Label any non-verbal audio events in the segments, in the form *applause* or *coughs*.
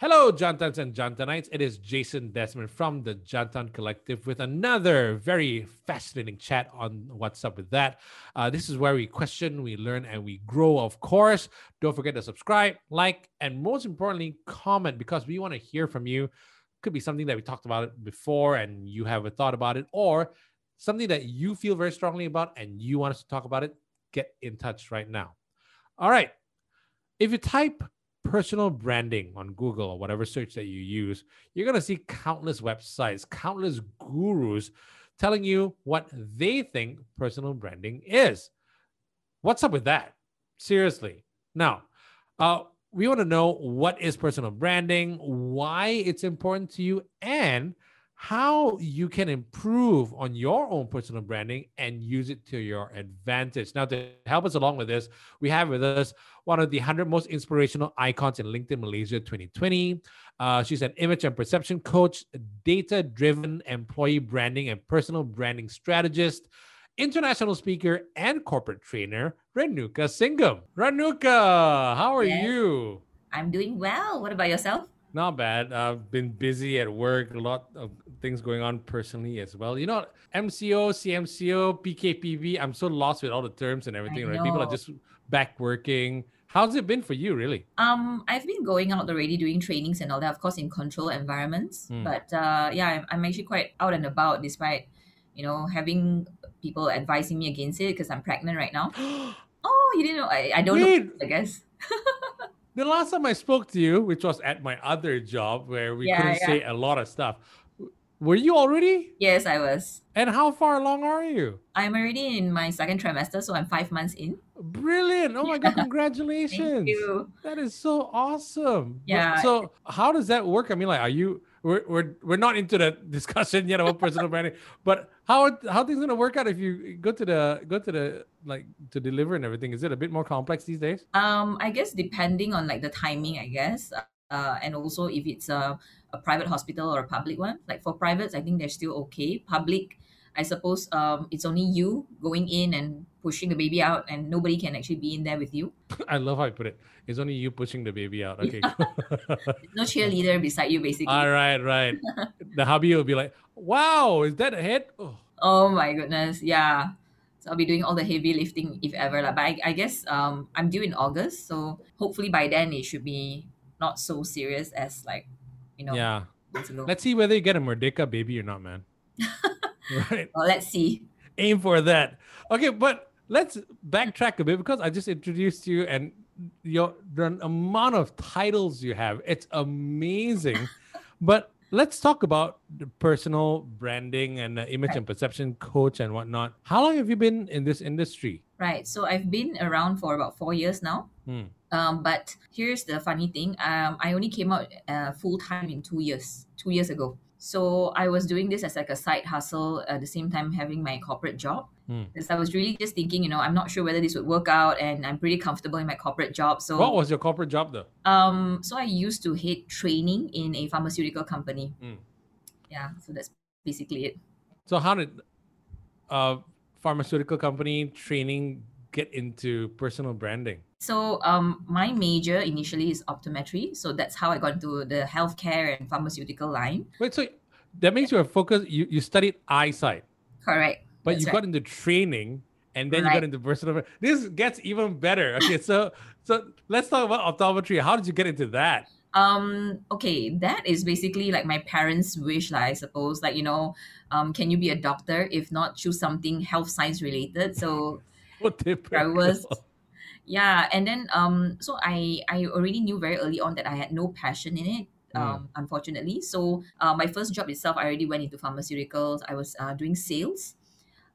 Hello, Jantans and Jantanites. It is Jason Desmond from the Jantan Collective with another very fascinating chat on what's up with that. Uh, this is where we question, we learn, and we grow, of course. Don't forget to subscribe, like, and most importantly, comment because we want to hear from you. Could be something that we talked about it before and you have a thought about it, or something that you feel very strongly about and you want us to talk about it. Get in touch right now. All right. If you type personal branding on Google or whatever search that you use, you're going to see countless websites, countless gurus telling you what they think personal branding is. What's up with that? Seriously. Now, uh, we want to know what is personal branding, why it's important to you, and how you can improve on your own personal branding and use it to your advantage. Now, to help us along with this, we have with us one of the 100 most inspirational icons in LinkedIn Malaysia 2020. Uh, she's an image and perception coach, data driven employee branding and personal branding strategist, international speaker, and corporate trainer, Renuka Singham. Renuka, how are Yes. you? I'm doing well. What about yourself? Not bad. I've been busy at work, a lot of things going on personally as well. You know, MCO, CMCO, PKPB, I'm so lost with all the terms and everything, right? People are just back working. How's it been for you, really? Um, I've been going out already doing trainings and all that, of course, in control environments. Hmm. But uh, yeah, I'm, I'm actually quite out and about, despite you know having people advising me against it because I'm pregnant right now. *gasps* Oh, you didn't know? I, I don't Wait, know. I guess. *laughs* the last time I spoke to you, which was at my other job where we Yeah, couldn't yeah. say a lot of stuff, were you already? Yes, I was. And how far along are you? I'm already in my second trimester, so I'm five months in. Brilliant. Oh my God, *laughs* congratulations! Thank you. That is so awesome. Yeah. So how does that work? I mean, like, are you? We're we're, we're not into the discussion yet about personal branding, but how how things gonna work out if you go to the go to the like to deliver and everything? Is it a bit more complex these days? Um, I guess depending on like the timing, I guess, uh, and also if it's a, a private hospital or a public one. Like for privates, I think they're still okay. Public, I suppose, um, it's only you going in and pushing the baby out, and nobody can actually be in there with you. *laughs* I love how you put it. It's only you pushing the baby out. Okay. *laughs* No cheerleader beside you, basically. All right, right. The hubby will be like, "Wow, is that a head?" Oh, Oh my goodness, yeah. So I'll be doing all the heavy lifting if ever. lah. But I, I guess um, I'm due in August, so hopefully by then it should be not so serious as like, you know, yeah. Let's see whether you get a Merdeka baby or not, man. *laughs* *laughs* right. well, let's see. aim for that. Okay, but let's backtrack a bit because I just introduced you and your the amount of titles you have. It's amazing. *laughs* but let's talk about the personal branding and image and perception coach and whatnot. How long have you been in this industry? Right. So I've been around for about four years now. Hmm. Um, but here's the funny thing. Um, I only came out uh, full time in two years, two years ago. So I was doing this as like a side hustle at the same time having my corporate job. Hmm. Because I was really just thinking, you know, I'm not sure whether this would work out, and I'm pretty comfortable in my corporate job. So, What was your corporate job though? um, so I used to head training in a pharmaceutical company. Hmm. Yeah. So that's basically it. So how did uh pharmaceutical company training get into personal branding? So um, my major initially is optometry. So that's how I got into the healthcare and pharmaceutical line. Wait, so that means you are focused you, you studied eyesight. Correct. but That's you right. got into training and then you got into personal this gets even better okay *laughs* so so let's talk about optometry how did you get into that Um, okay, that is basically like my parents' wish, like, I suppose. Like, you know, um, can you be a doctor? If not, choose something health science related. So I was yeah, and then um, so I I already knew very early on that I had no passion in it. Mm. Um, unfortunately, so uh, my first job itself, I already went into pharmaceuticals. I was uh, doing sales,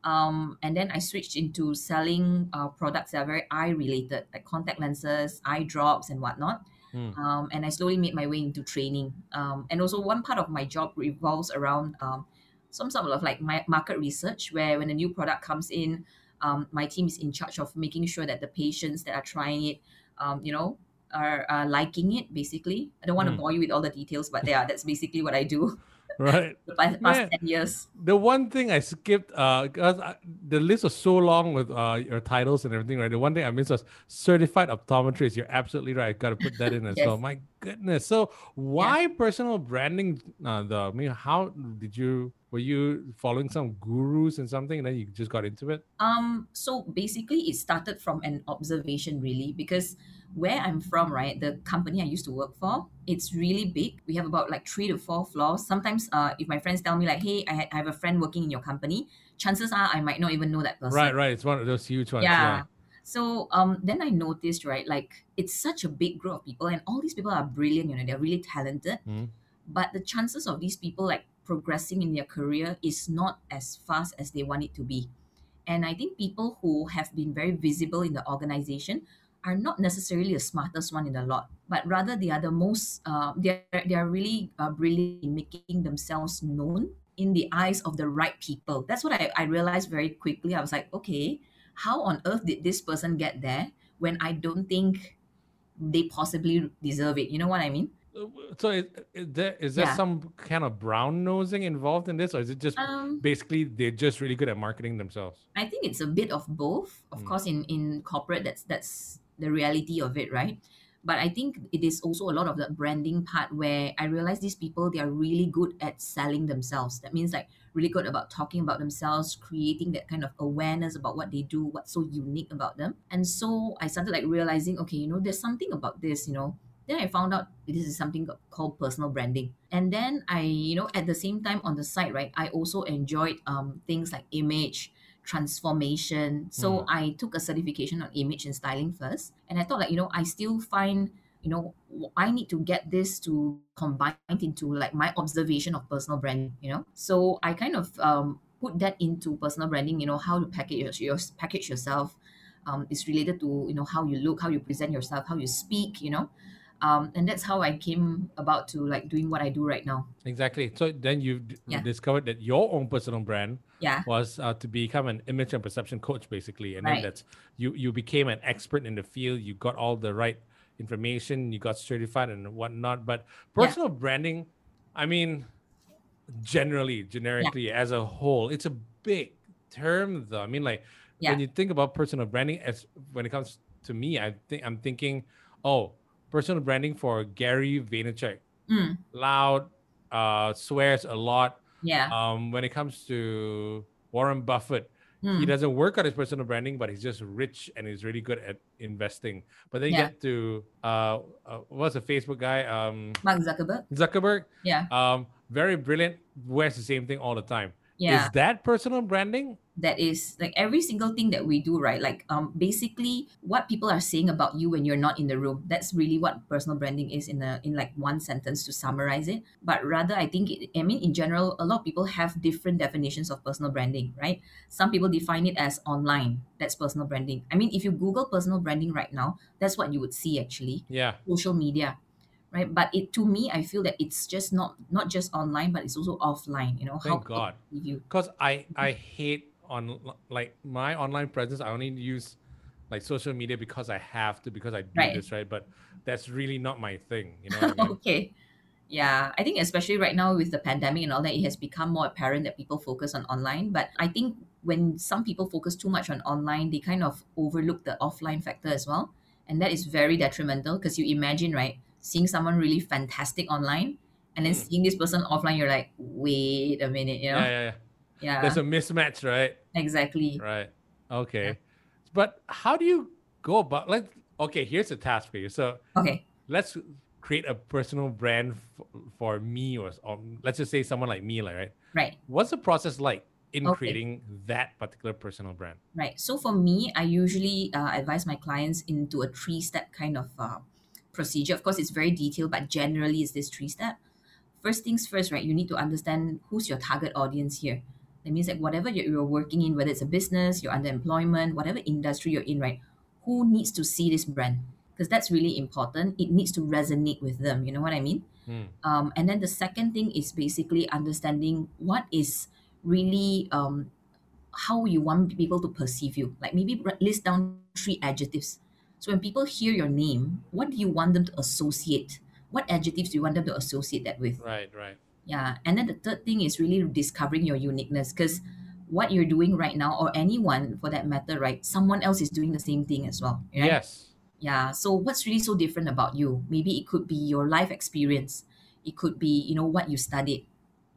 um, and then I switched into selling uh, products that are very eye related, like contact lenses, eye drops, and whatnot. Mm. Um, and I slowly made my way into training. Um, and also, one part of my job revolves around um, some sort of like my market research, where when a new product comes in, um, my team is in charge of making sure that the patients that are trying it, um, you know, are, are liking it. Basically, I don't want to Mm. bore you with all the details, but yeah, that's basically what I do. *laughs* right. *laughs* the past, Man. 10 years. The one thing I skipped, uh, cause I, the list was so long with uh your titles and everything, right? The one thing I missed was certified optometrist. You're absolutely right. I got to put that in as Yes. well. My goodness. So why personal branding? Uh, the I mean, how did you? Were you following some gurus and something, and then you just got into it? Um, so basically, it started from an observation, really, because where I'm from, right, the company I used to work for, it's really big. We have about like three to four floors. Sometimes, uh, if my friends tell me like, "Hey, I, ha- I have a friend working in your company," chances are I might not even know that person. Right, right. It's one of those huge ones. yeah. So um, then I noticed, right, like it's such a big group of people, and all these people are brilliant. You know, they're really talented. Mhm. But the chances of these people like progressing in their career is not as fast as they want it to be. And I think people who have been very visible in the organization are not necessarily the smartest one in the lot, but rather they are the most. Uh, they are they are really uh, brilliant in making themselves known in the eyes of the right people. That's what I, I realized very quickly. I was like, okay, how on earth did this person get there when I don't think they possibly deserve it? You know what I mean? So is, is there is there Yeah. some kind of brown nosing involved in this, or is it just Um, basically they're just really good at marketing themselves? I think it's a bit of both. Of Mm. course, in in corporate, that's that's the reality of it, right? But I think it is also a lot of the branding part where I realize these people they are really good at selling themselves. That means like really good about talking about themselves, creating that kind of awareness about what they do, what's so unique about them. And so I started like realizing, okay, you know, there's something about this, you know. Then I found out this is something called personal branding. And then I, you know, at the same time on the side, right, I also enjoyed um, things like image, transformation. So Mm. I took a certification on image and styling first. And I thought like, you know, I still find, you know, i need to get this to combine into like my observation of personal branding, you know? So I kind of um, put that into personal branding, you know, how to package your, your package yourself. Um, is related to, you know, how you look, how you present yourself, how you speak, you know? Um, and that's how I came about to like doing what I do right now. Exactly. So then you d- Yeah. discovered that your own personal brand Yeah. was uh, to become an image and perception coach, basically, and Right. then that's you. You became an expert in the field. You got all the right information. You got certified and whatnot. But personal branding, I mean, generally, generically, as a whole, it's a big term, though. I mean, like Yeah. when you think about personal branding, as when it comes to me, I think I'm thinking, oh, personal branding for Gary Vaynerchuk, Mm, loud, uh, swears a lot. yeah. Um, when it comes to Warren Buffett, he Mm, doesn't work on his personal branding, but he's just rich and he's really good at investing. But then you Yeah. get to uh, uh, what's the Facebook guy? Um, Mark Zuckerberg. Zuckerberg. Yeah. Um, very brilliant. Wears the same thing all the time. Yeah. Is that personal branding? that is like every single thing that we do right? Like um basically what people are saying about you when you're not in the room that's really what personal branding is in a in like one sentence to summarize it. But rather i think it, i mean in general a lot of people have different definitions of personal branding right? Some people define it as online. That's personal branding. I mean if you google personal branding right now that's what you would see actually. Yeah. social media right but it to me i feel that it's just not not just online but it's also offline you know Thank how God. you Because I mm-hmm. I hate on like my online presence. I only use like social media because I have to because I do Right. this right. But that's really not my thing. You *laughs* know I mean? okay. Yeah, I think especially right now with the pandemic and all that, it has become more apparent that people focus on online. But I think when some people focus too much on online, they kind of overlook the offline factor as well. And that is very detrimental because you imagine, right, seeing someone really fantastic online and then Mm. seeing this person offline, you're like, wait a minute, you know? Yeah, yeah, yeah. Yeah, There's a mismatch, right? exactly. Right. Okay. But how do you go about like okay, here's a task for you. So Okay. let's create a personal brand f- for me or, or let's just say someone like me, like right? Right. What's the process like in Okay. creating that particular personal brand? Right. So for me, I usually uh, advise my clients into a three-step kind of uh, procedure. Of course, it's very detailed, but generally, it's this three-step. First things first, right? You need to understand who's your target audience here. That means like whatever you're, working in, whether it's a business, you're under employment, whatever industry you're in, right? Who needs to see this brand? Because that's really important. It needs to resonate with them. You know what I mean? Hmm. Um, and then the second thing is basically understanding what is really um, how you want people to perceive you. Like maybe list down three adjectives. So when people hear your name, what do you want them to associate? What adjectives do you want them to associate that with? Right, right. Yeah. And then the third thing is really discovering your uniqueness because what you're doing right now, or anyone for that matter, right? Someone else is doing the same thing as well. Right? Yes. Yeah. So what's really so different about you? Maybe it could be your life experience. It could be, you know, what you studied.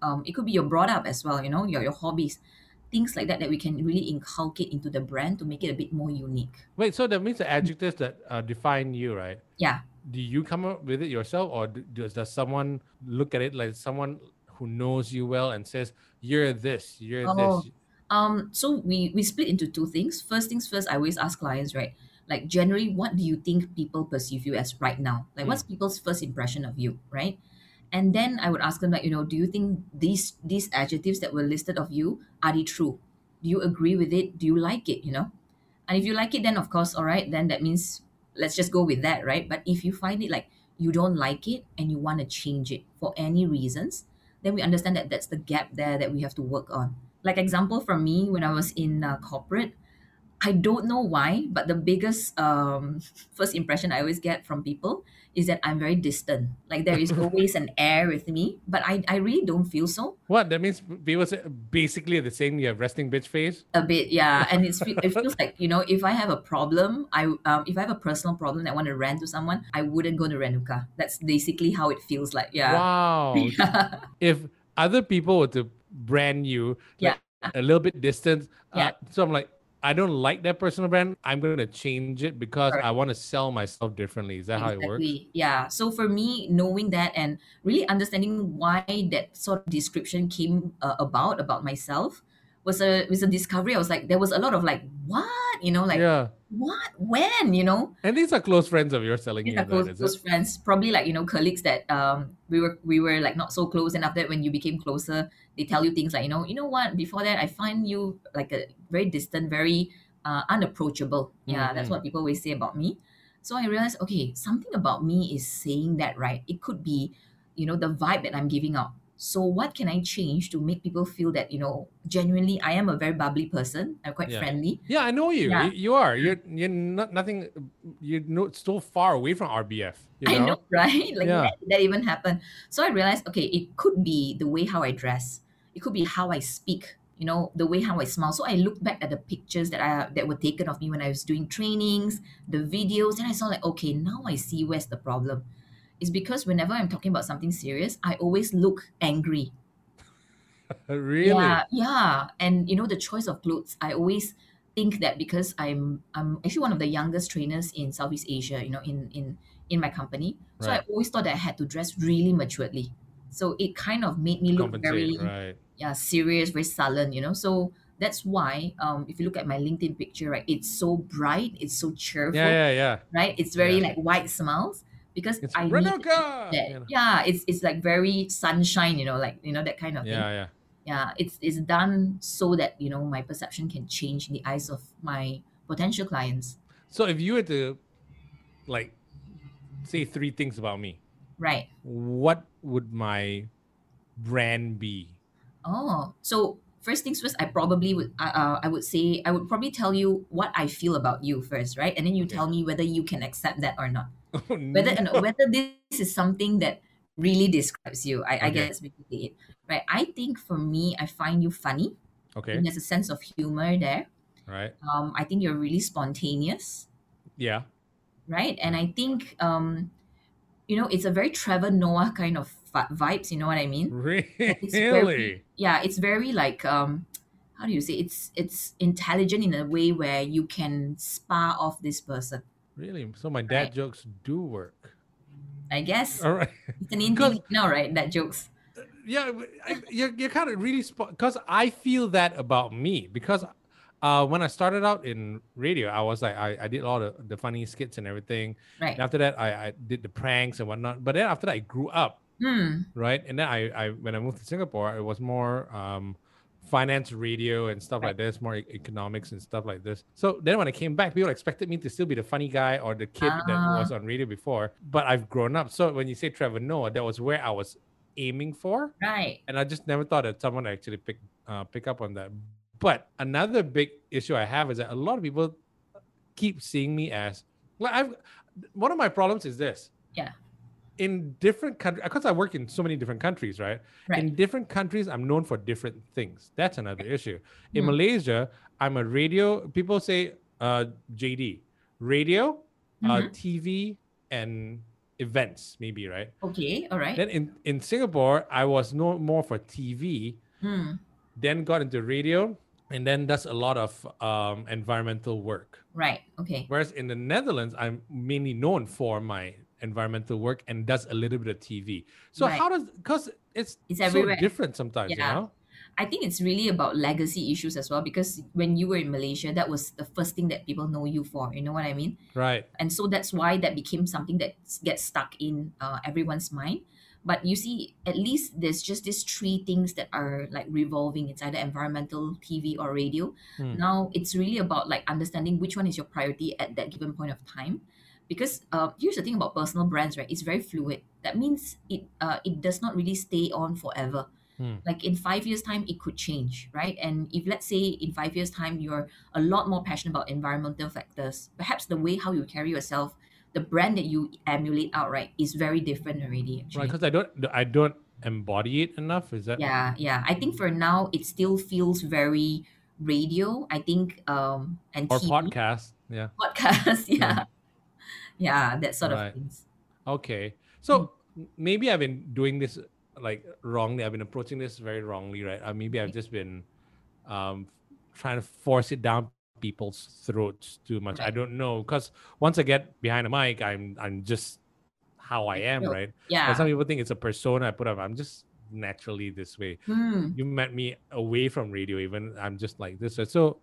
Um, it could be your brought up as well, you know, your, your hobbies. Things like that that we can really inculcate into the brand to make it a bit more unique. Wait, so that means the adjectives that uh, define you, right? Yeah. Do you come up with it yourself, or does, does someone look at it like someone who knows you well and says, "You're this, you're Oh, this"? um, so we we split into two things. First things first, I always ask clients, right? Like generally, what do you think people perceive you as right now? Like, what's people's first impression of you, right? And then I would ask them, like, you know, do you think these these adjectives that were listed of you are they true? Do you agree with it? Do you like it? You know, and if you like it, then of course, all right, then that means let's just go with that, right? But if you find it like you don't like it and you want to change it for any reasons, then we understand that that's the gap there that we have to work on. Like example from me when I was in uh, corporate, I don't know why, but the biggest um, *laughs* first impression I always get from people is that I'm very distant. Like there is *laughs* always an air with me, but I, I really don't feel so. What that means? People say basically the same. You have resting bitch face. A bit, yeah, and it's it feels *laughs* like you know if I have a problem, I um, if I have a personal problem that I want to rant to someone, I wouldn't go to Renuka. That's basically how it feels like. Yeah. Wow. Yeah. if other people were to brand you like a little bit distant, uh, Yeah. so I'm like, I don't like that personal brand. I'm gonna change it because Correct. I want to sell myself differently. Is that how it works? Exactly. Yeah. So for me, knowing that and really understanding why that sort of description came uh, about about myself was a was a discovery. I was like, there was a lot of like, what you know, like yeah. what, when, you know, And these are close friends of yours telling these you are that, close, close friends, probably like you know colleagues that um we were we were like not so close, and after that when you became closer, they tell you things like you know you know what before that I find you like a very distant, very uh, unapproachable. Yeah, that's Mhm. what people always say about me. So I realized okay, something about me is saying that right. It could be you know the vibe that I'm giving out. So what can I change to make people feel that you know genuinely I am a very bubbly person. I'm quite Yeah. friendly. Yeah, I know you. Yeah. You, you are. You're you're not nothing. You're not so far away from RBF. You know? I know, *laughs* right? Like Yeah. that, that even happened. So I realized, okay, it could be the way how I dress. It could be how I speak. You know, the way how I smile. So I looked back at the pictures that I that were taken of me when I was doing trainings, the videos, and I saw like, okay, now I see where's the problem. It's because whenever I'm talking about something serious, I always look angry. *laughs* really? Yeah, yeah. And you know, the choice of clothes, I always think that because I'm I'm actually one of the youngest trainers in Southeast Asia, you know, in in in my company. So I always thought that I had to dress really maturedly. So it kind of made me look very right? yeah, serious, very sullen, you know. So that's why um if you look at my LinkedIn picture, right, it's so bright, it's so cheerful, Yeah, yeah, yeah. right? It's very Yeah. like white smiles because It's I need Renuka! that. You know? Yeah, it's it's like very sunshine, you know, like you know that kind of thing Yeah, yeah. yeah it's it's done so that you know my perception can change in the eyes of my potential clients So if you were to like say three things about me, right what would my brand be? oh so first things first i probably would uh, uh, i would say i would probably tell you what i feel about you first right and then you Okay. tell me whether you can accept that or not *laughs* Oh, whether and no. *laughs* whether this is something that really describes you i, I Okay. guess basically it right i think for me i find you funny Okay. there's a sense of humor there Right. um i think you're really spontaneous Yeah. right? And I think, um, you know, it's a very Trevor Noah kind of vibes. You know what I mean? It's very, Really? yeah, it's very like, um, how do you say? It's it's intelligent in a way where you can spar off this person. Really? So my dad Right. jokes do work. I guess All right. it's an Indian, no, right? That jokes. yeah, I, you're, you're kind of really spot because I feel that about me because uh, when I started out in radio, I was like I, I did all the, the funny skits and everything. Right. And after that, I, I did the pranks and whatnot. But then after that, I grew up, Hmm. right? And then I, I when I moved to Singapore, it was more um, finance radio and stuff like this, more e- economics and stuff like this. So then when I came back, people expected me to still be the funny guy or the kid that Ah. was on radio before. But I've grown up. So when you say Trevor Noah, that was where I was aiming for Right. and I just never thought that someone actually pick uh, pick up on that. But another big issue I have is that a lot of people keep seeing me as well. I've one of my problems is this. Yeah. in different countries, because I work in so many different countries, right? Right. In different countries, I'm known for different things. That's another issue. In Hmm. Malaysia, I'm a radio. People say uh, JD, radio, uh, Mhm. TV, and events, maybe, right? Okay, all right. Then in in Singapore, I was no more for TV, Hmm. then got into radio, and then does a lot of um, environmental work. Right. Okay. Whereas in the Netherlands, I'm mainly known for my environmental work and does a little bit of TV. So Right. how does because it's It's so everywhere. different sometimes, you Yeah. know? I think it's really about legacy issues as well because when you were in Malaysia, that was the first thing that people know you for. You know what I mean? Right. and so that's why that became something that gets stuck in uh, everyone's mind but you see at least there's just these three things that are like revolving it's either environmental tv or radio. Hmm. now it's really about like understanding which one is your priority at that given point of time. Because uh, here's the thing about personal brands right? It's very fluid. That means it uh, it does not really stay on forever. Hmm. like in five years time it could change right? And if let's say in five years time you're a lot more passionate about environmental factors perhaps the way how you carry yourself the brand that you emulate outright is very different already Right. Because I don't I don't embody it enough. Is that yeah yeah i think for now it still feels very radio i think um and or TV, podcast? Yeah. podcast *laughs* yeah yeah that sort Right. of things Okay. So m- maybe I've been doing this like wrongly. I've been approaching this very wrongly, right? Uh, maybe I've just been um, trying to force it down people's throats too much. I don't know because once I get behind a mic, I'm I'm just how I am, right? yeah But some people think it's a persona I put up. I'm just naturally this way. Hmm. You met me away from radio, even I'm just like this. So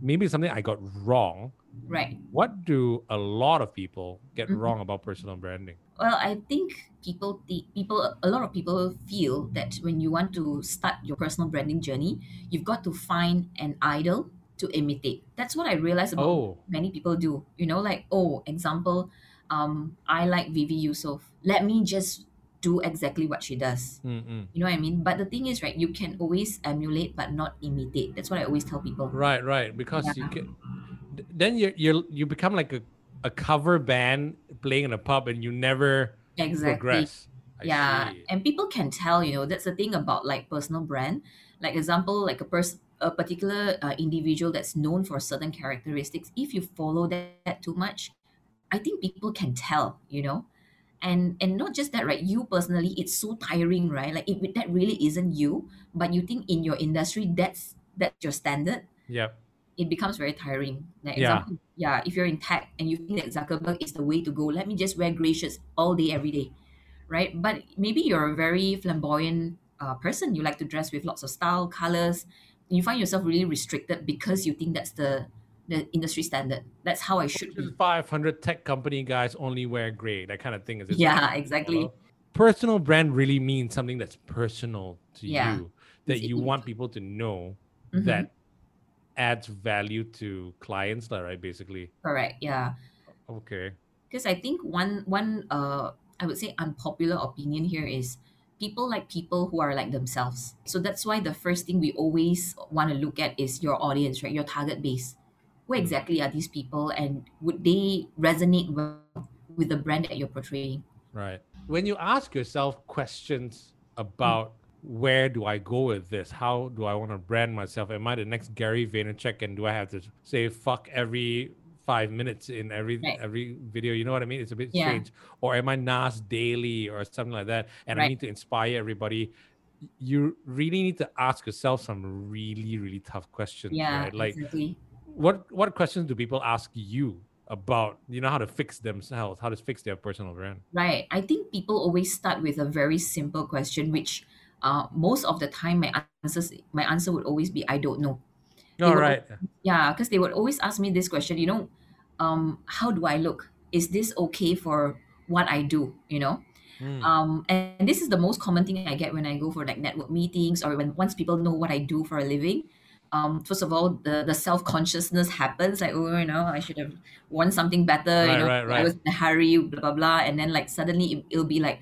maybe something I got wrong. right What do a lot of people get Mhm. wrong about personal branding? Well, I think people, the people, a lot of people feel that when you want to start your personal branding journey, you've got to find an idol to imitate. That's what I realized about Oh, many people do. You know, like oh, example, um, I like Vivi Yusof. Let me just do exactly what she does. mm-mm. You know what I mean? But the thing is, right, you can always emulate but not imitate. That's what I always tell people. right, right. Because you Yeah. th- then you you you become like a, a cover band playing in a pub, and you never Exactly. progress. I yeah see. and people can tell you know that's the thing about like personal brand like example like a person a particular uh, individual that's known for certain characteristics if you follow that too much i think people can tell you know and and not just that right you personally it's so tiring right like if that really isn't you but you think in your industry that's that's your standard Yeah. it becomes very tiring. Like Yeah. example, yeah, if you're in tech and you think that Zuckerberg is the way to go, let me just wear gray shirts all day, every day, right? But maybe you're a very flamboyant uh, person. You like to dress with lots of style, colors. You find yourself really restricted because you think that's the the industry standard. That's how I should be. Five hundred tech company guys only wear gray. That kind of thing is. it? Yeah, exactly. Personal brand really means something that's personal to Yeah. you that It's you unique. want people to know Mhm. that adds value to clients, right? Basically. Correct. Yeah. Okay. because I think one one uh I would say unpopular opinion here is people like people who are like themselves. So that's why the first thing we always want to look at is your audience, right? Your target base. Who Mm. exactly are these people and would they resonate well with the brand that you're portraying? Right. When you ask yourself questions about where do I go with this? How do I want to brand myself? Am I the next Gary Vaynerchuk? And do I have to say fuck every five minutes in every Right. every video? You know what I mean? It's a bit Yeah. strange. Or am I Nas Daily or something like that? And I need to inspire everybody. You really need to ask yourself some really, really tough questions. Yeah, Right? Like exactly. what what questions do people ask you about you know how to fix themselves, how to fix their personal brand? Right. I think people always start with a very simple question, which uh, most of the time my answers my answer would always be I don't know. All will- right. Yeah, because they would always ask me this question, you know, um, how do I look? Is this okay for what I do? You know? Mm. Um, and this is the most common thing I get when I go for like network meetings or when once people know what I do for a living. Um, first of all, the, the self consciousness happens like, oh, you know, I should have worn something better, Right, you know, right, I was in a hurry, blah, blah, blah. And then like suddenly it, it'll be like,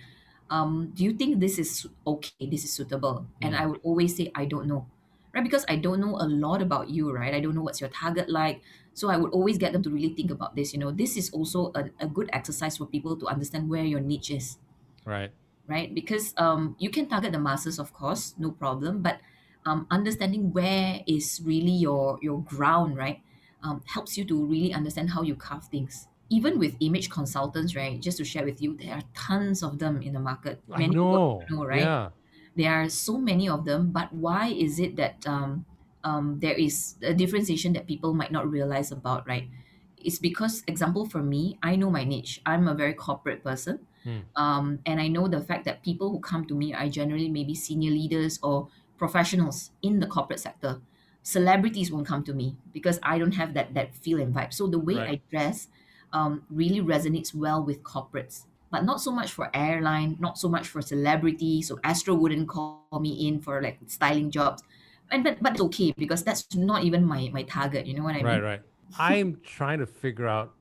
um, do you think this is okay? This is suitable? And Mm. I would always say, I don't know, right? Because I don't know a lot about you, right? I don't know what's your target like. So I would always get them to really think about this. You know, this is also a, a good exercise for people to understand where your niche is. Right. right? Because um, you can target the masses, of course, no problem, but um, understanding where is really your your ground, right, um, helps you to really understand how you carve things. Even with image consultants, right? Just to share with you, there are tons of them in the market. I Many know. know, right? Yeah. There are so many of them, but why is it that um, um, there is a differentiation that people might not realize about, right? It's because, example, for me, I know my niche. I'm a very corporate person. Hmm. Um, and I know the fact that people who come to me are generally maybe senior leaders or professionals in the corporate sector. Celebrities won't come to me because I don't have that that feel and vibe. So the way Right. I dress um, really resonates well with corporates, but not so much for airline, not so much for celebrity. So Astro wouldn't call me in for like styling jobs, and but but it's okay because that's not even my my target. You know what I Right, mean? right. Right. I'm trying to figure out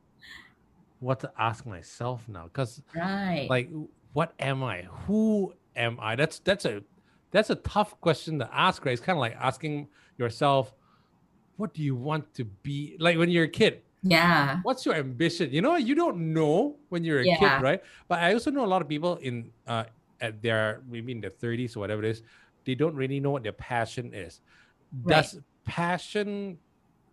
what to ask myself now because Right. like what am I? Who am I? That's that's a that's a tough question to ask, right? It's kind of like asking yourself, what do you want to be? Like when you're a kid, yeah. what's your ambition? You know, you don't know when you're a Yeah. kid, right? But I also know a lot of people in uh at their maybe in their 30s or whatever it is, they don't really know what their passion is. Right. Does passion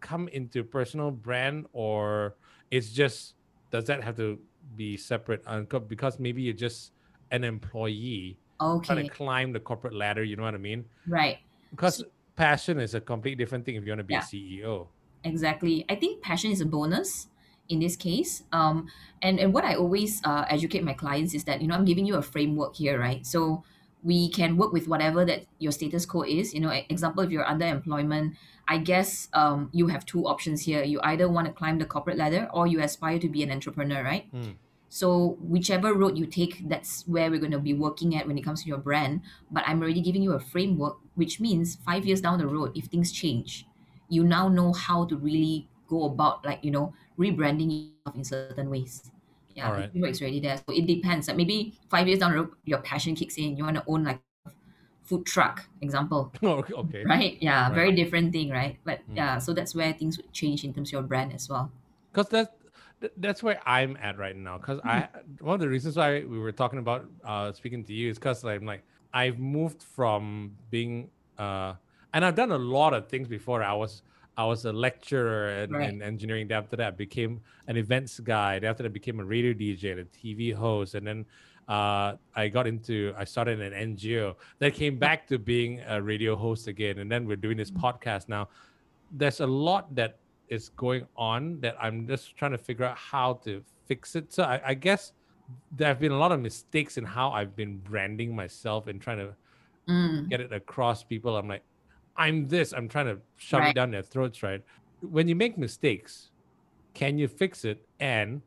come into personal brand or it's just does that have to be separate uh, because maybe you're just an employee okay. trying to climb the corporate ladder, you know what I mean? Right. Because passion is a completely different thing if you want to be Yeah. a CEO. Exactly. I think passion is a bonus in this case. Um, and, and what I always uh, educate my clients is that, you know, I'm giving you a framework here, right? So we can work with whatever that your status quo is. You know, example, if you're under employment, I guess um, you have two options here. You either want to climb the corporate ladder or you aspire to be an entrepreneur, right? Hmm. So whichever road you take, that's where we're going to be working at when it comes to your brand. But I'm already giving you a framework, which means five years down the road, if things change, you now know how to really go about like you know rebranding yourself in certain ways. Yeah, Alright. the framework's already there. So it depends. Like maybe five years down the road, your passion kicks in. You want to own like a food truck, example, *laughs* Oh, okay. right? Yeah, Right. very different thing, right? But Mm. yeah, so that's where things would change in terms of your brand as well. because that's that's where I'm at right now. Because I one of the reasons why we were talking about uh, speaking to you is because I'm like I've moved from being uh, and I've done a lot of things before. I was I was a lecturer in, Right. in engineering. After that, I became an events guy. After that, I became a radio DJ and a TV host. And then uh, I got into I started an NGO. Then came back to being a radio host again. And then we're doing this podcast now. There's a lot that is going on that I'm just trying to figure out how to fix it. So I, I guess there have been a lot of mistakes in how I've been branding myself and trying to Mm, get it across people. I'm like, I'm this. I'm trying to shove it down their throats, right? When you make mistakes, can you fix it? And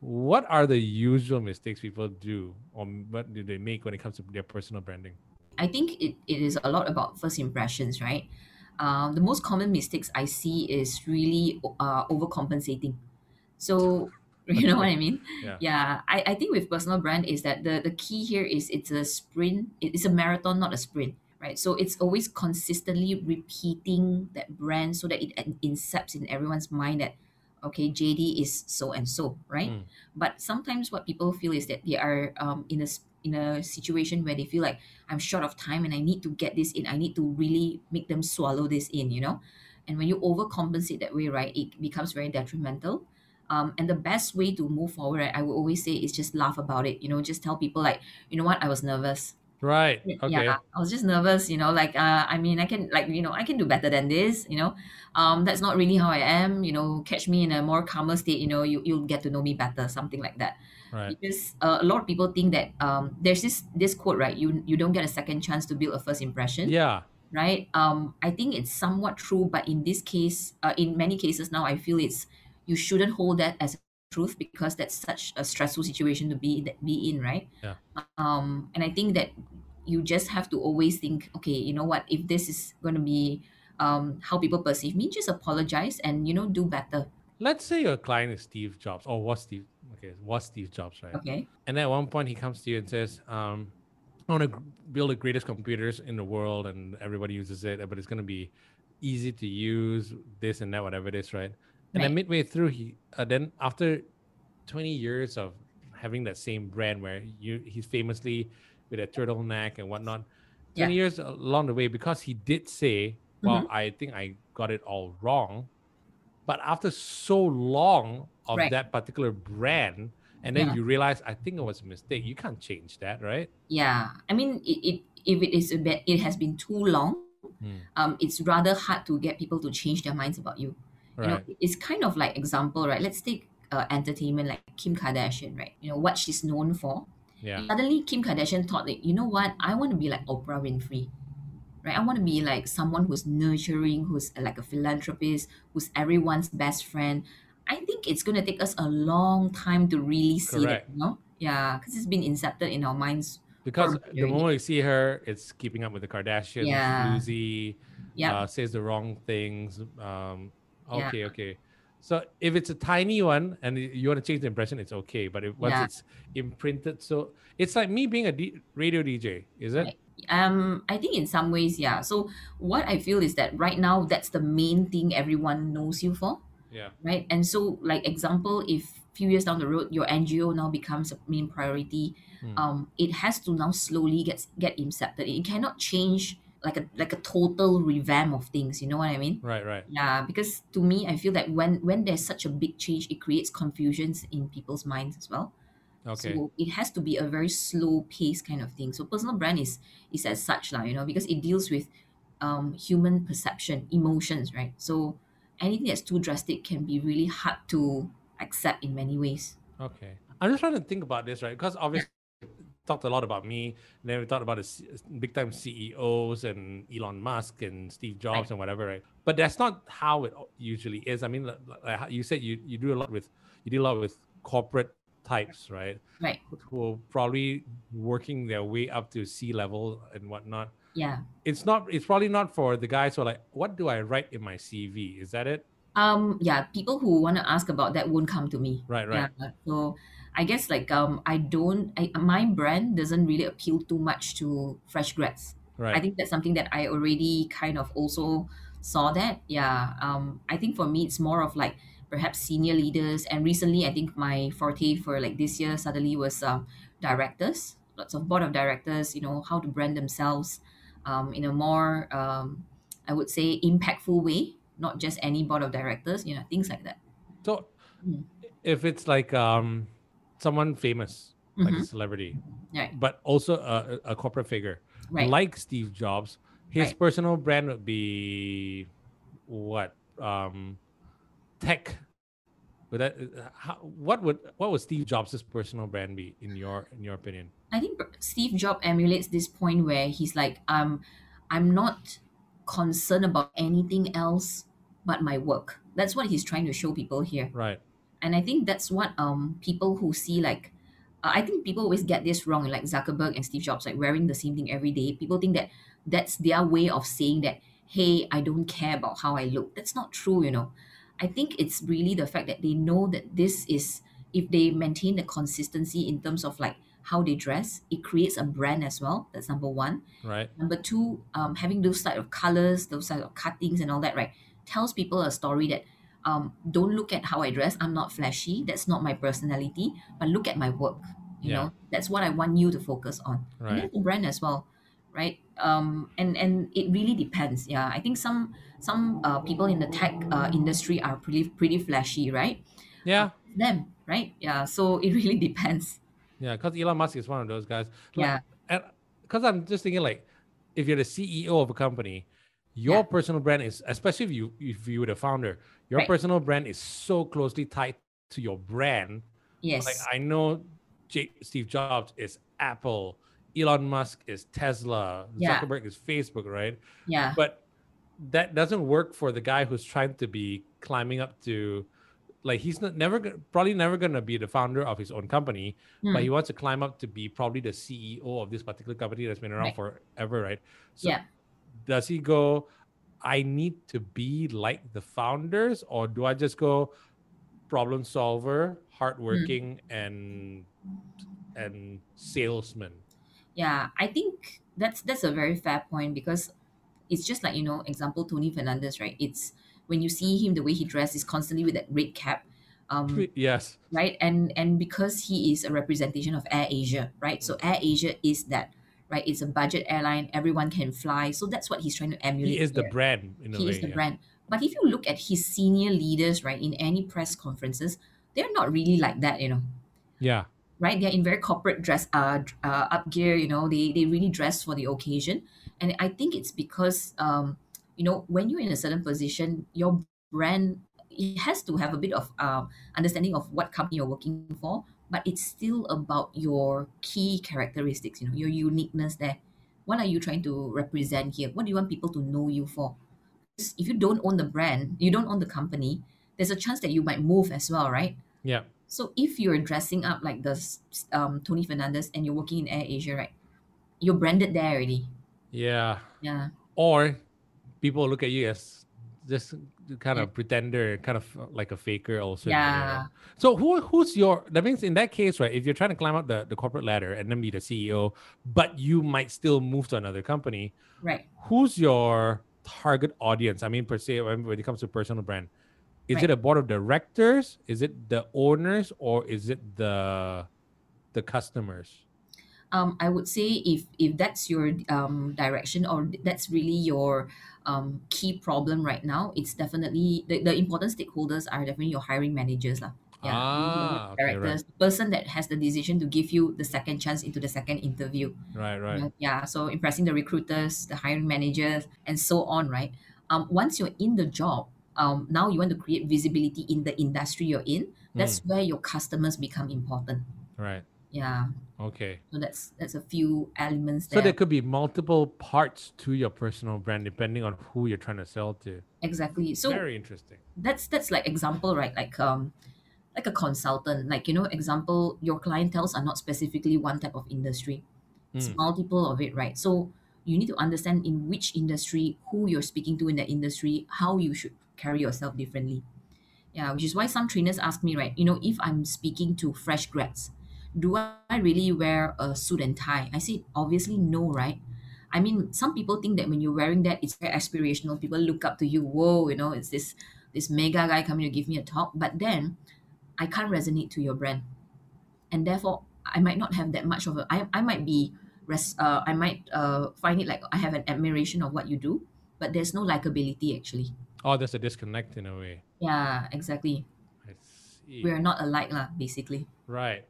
what are the usual mistakes people do, or what do they make when it comes to their personal branding? I think it, it is a lot about first impressions, right? Um, the most common mistakes I see is really uh, overcompensating. So, *laughs* you know what I mean? Yeah. Yeah, I, I think with personal brand is that the, the key here is it's a sprint, it's a marathon, not a sprint, right? So it's always consistently repeating that brand so that it in- incepts in everyone's mind that, okay, JD is so and so, right? Mm. But sometimes what people feel is that they are um, in a in a situation where they feel like I'm short of time and I need to get this in. I need to really make them swallow this in, you know? And when you overcompensate that way, right, it becomes very detrimental. Um, and the best way to move forward, right, I would always say is just laugh about it. You know, just tell people like, you know what, I was nervous. Right. Okay. Yeah, I was just nervous. You know, like uh, I mean, I can like you know, I can do better than this. You know, um, that's not really how I am. You know, catch me in a more calmer state. You know, you you'll get to know me better. Something like that Right. because uh, a lot of people think that um, there's this this quote right you you don't get a second chance to build a first impression Yeah. right um, i think it's somewhat true but in this case uh, in many cases now i feel it's you shouldn't hold that as truth because that's such a stressful situation to be that be in right Yeah. um, and i think that you just have to always think okay you know what if this is going to be um, how people perceive me just apologize and you know do better Let's say your client is Steve Jobs, or was Steve? Okay, was Steve Jobs, right? okay And at one point, he comes to you and says, um, "I want to build the greatest computers in the world, and everybody uses it, but it's going to be easy to use, this and that, whatever it is, right?" And then midway through, he uh, then after twenty years of having that same brand where you he's famously with a turtleneck and whatnot. Yeah. 20 years along the way, because he did say, Well, Mm-hmm. I think I got it all wrong. But after so long of Right. that particular brand, and then Yeah. you realize I think it was a mistake. You can't change that, right? Yeah, I mean, it, it if it is a bit, it has been too long. Hmm. Um, it's rather hard to get people to change their minds about you. You know, it's kind of like example, right? Let's take uh, entertainment like Kim Kardashian, right? You know what she's known for. Yeah. Suddenly, Kim Kardashian thought that you know what, I want to be like Oprah Winfrey, right? I want to be like someone who's nurturing, who's uh, like a philanthropist, who's everyone's best friend. I think it's going to take us a long time to really see Correct. that, you know? Yeah, because it's been incepted in our minds Because the moment you see her, it's keeping up with the Kardashians, Yeah. floozy, Yeah. uh, says the wrong things. Um, Yeah. okay, okay. So if it's a tiny one and you want to change the impression, it's okay. But if once Yeah. it's imprinted, so it's like me being a D- radio DJ, is it? Um, I think in some ways, yeah. So what I feel is that right now that's the main thing everyone knows you for, Yeah. right? And so, like example, if few years down the road your NGO now becomes a main priority, Hmm. um, it has to now slowly get get incepted. It cannot change like a like a total revamp of things. You know what I mean? Right, right. Yeah, because to me, I feel that when when there's such a big change, it creates confusions in people's minds as well. Okay. So it has to be a very slow pace kind of thing. So personal brand is is as such, lah, you know, because it deals with um, human perception, emotions, right? So anything that's too drastic can be really hard to accept in many ways. Okay. I'm just trying to think about this, right? Because obviously talked a lot about me, and then we talked about the big time CEOs and Elon Musk and Steve Jobs Right. and whatever, right? But that's not how it usually is. I mean, like, you said you, you do a lot with you do a lot with corporate types, right? Right. Who are probably working their way up to C level and whatnot. Yeah. It's not. It's probably not for the guys who are like, what do I write in my CV? Is that it? Um, yeah, people who want to ask about that won't come to me. Right, right. Yeah. So I guess like um I don't I, my brand doesn't really appeal too much to fresh grads. Right. I think that's something that I already kind of also saw that. Yeah. Um, I think for me, it's more of like perhaps senior leaders. And recently, I think my forte for like this year suddenly was um, directors, lots of board of directors, you know, how to brand themselves um, in a more, um, I would say, impactful way, not just any board of directors, you know, things like that. So, Mm. if it's like um, someone famous, like a Mhm. celebrity, Right. but also a, a corporate figure, Right. like Steve Jobs, his Right. personal brand would be what? Um, tech. Would that? uh, How, what would what would Steve Jobs' personal brand be in your in your opinion? I think Steve Jobs emulates this point where he's like, um, I'm not concerned about anything else but my work. That's what he's trying to show people here. Right. And I think that's what um people who see like uh, I think people always get this wrong, like Zuckerberg and Steve Jobs, like wearing the same thing every day. People think that that's their way of saying that, hey, I don't care about how I look. That's not true, you know. I think it's really the fact that they know that this is, if they maintain the consistency in terms of like how they dress, it creates a brand as well. That's number one. Right. Number two, um, having those type of colors, those type of cuttings and all that, right, tells people a story that um, don't look at how I dress. I'm not flashy. That's not my personality. But look at my work. You Yeah. know, that's what I want you to focus on. Right. And that's the brand as well, right? Um, and and it really depends. Yeah, I think some some uh, people in the tech uh, industry are pretty pretty flashy, right? Yeah. Them, right? Yeah. So it *laughs* really depends. Yeah. Because Elon Musk is one of those guys. Like, Yeah. and because I'm just thinking like, if you're the CEO of a company, your Yeah. personal brand is, especially if you if you were the founder, your Right. personal brand is so closely tied to your brand. Yes. Like I know, J- Steve Jobs is Apple, Elon Musk is Tesla, Yeah. Zuckerberg is Facebook, right? yeah. But that doesn't work for the guy who's trying to be climbing up to. Like he's not never probably never gonna be the founder of his own company, but Hmm. he wants to climb up to be probably the CEO of this particular company that's been around Right. forever, right? So Yeah. does he go, I need to be like the founders, or do I just go problem solver, hardworking, and and salesman? Yeah, I think that's that's a very fair point because it's just like you know, example Tony Fernandez, right? It's when you see him the way he dressed is constantly with that red cap. Um, yes. right and and because he is a representation of air asia right so air asia is that right? It's a budget airline. Everyone can fly. So that's what he's trying to emulate He is the brand in a he way. is the yeah. brand. But if you look at his senior leaders right in any press conferences they're not really like that you know. Yeah. right? They're in very corporate dress uh, uh up gear you know. They they really dress for the occasion. And i think it's because um you know when you're in a certain position your brand it has to have a bit of um understanding of what company you're working for but it's still about your key characteristics you know your uniqueness there what are you trying to represent here what do you want people to know you for? if you don't own the brand you don't own the company there's a chance that you might move as well right Yeah. so if you're dressing up like the um, Tony Fernandes and you're working in Air Asia, right? You're branded there already. Yeah. Yeah. Or people look at you as just kind of pretender, kind of like a faker also. in a way, right? Yeah. So who who's your that means in that case, right? If you're trying to climb up the, the corporate ladder and then be the CEO, but you might still move to another company, Right. who's your target audience? I mean, per se, when when it comes to personal brand, is Right. it a board of directors? Is it the owners, or is it the the customers? Um, I would say if if that's your um, direction or that's really your um, key problem right now, it's definitely the, the important stakeholders are definitely your hiring managers. lah. Yeah. Ah, okay, right. directors, the person that has the decision to give you the second chance into the second interview. Right, right. Yeah, yeah, so impressing the recruiters, the hiring managers, and so on, right? Um, once you're in the job, um, now you want to create visibility in the industry you're in. That's where your customers become important. Right. Yeah, Okay. so that's that's a few elements So there. there could be multiple parts to your personal brand depending on who you're trying to sell to. exactly. So Very interesting. that's that's like example, right? Like um, like a consultant. Like you know, example, your clientels are not specifically one type of industry. It's Mm. multiple of it, right? So you need to understand in which industry, who you're speaking to in that industry, how you should carry yourself differently. Yeah, which is why some trainers ask me, right? You know, if I'm speaking to fresh grads, do I really wear a suit and tie? I said, obviously no, right? I mean, some people think that when you're wearing that, it's very aspirational. People look up to you. Whoa, you know, it's this this mega guy coming to give me a talk. But then, I can't resonate to your brand, and therefore, I might not have that much of a. I, I might be, res, uh, I might uh, find it like I have an admiration of what you do, but there's no likability actually. Oh, there's a disconnect in a way. Yeah, exactly. I see. We're not alike, lah. Basically. Right.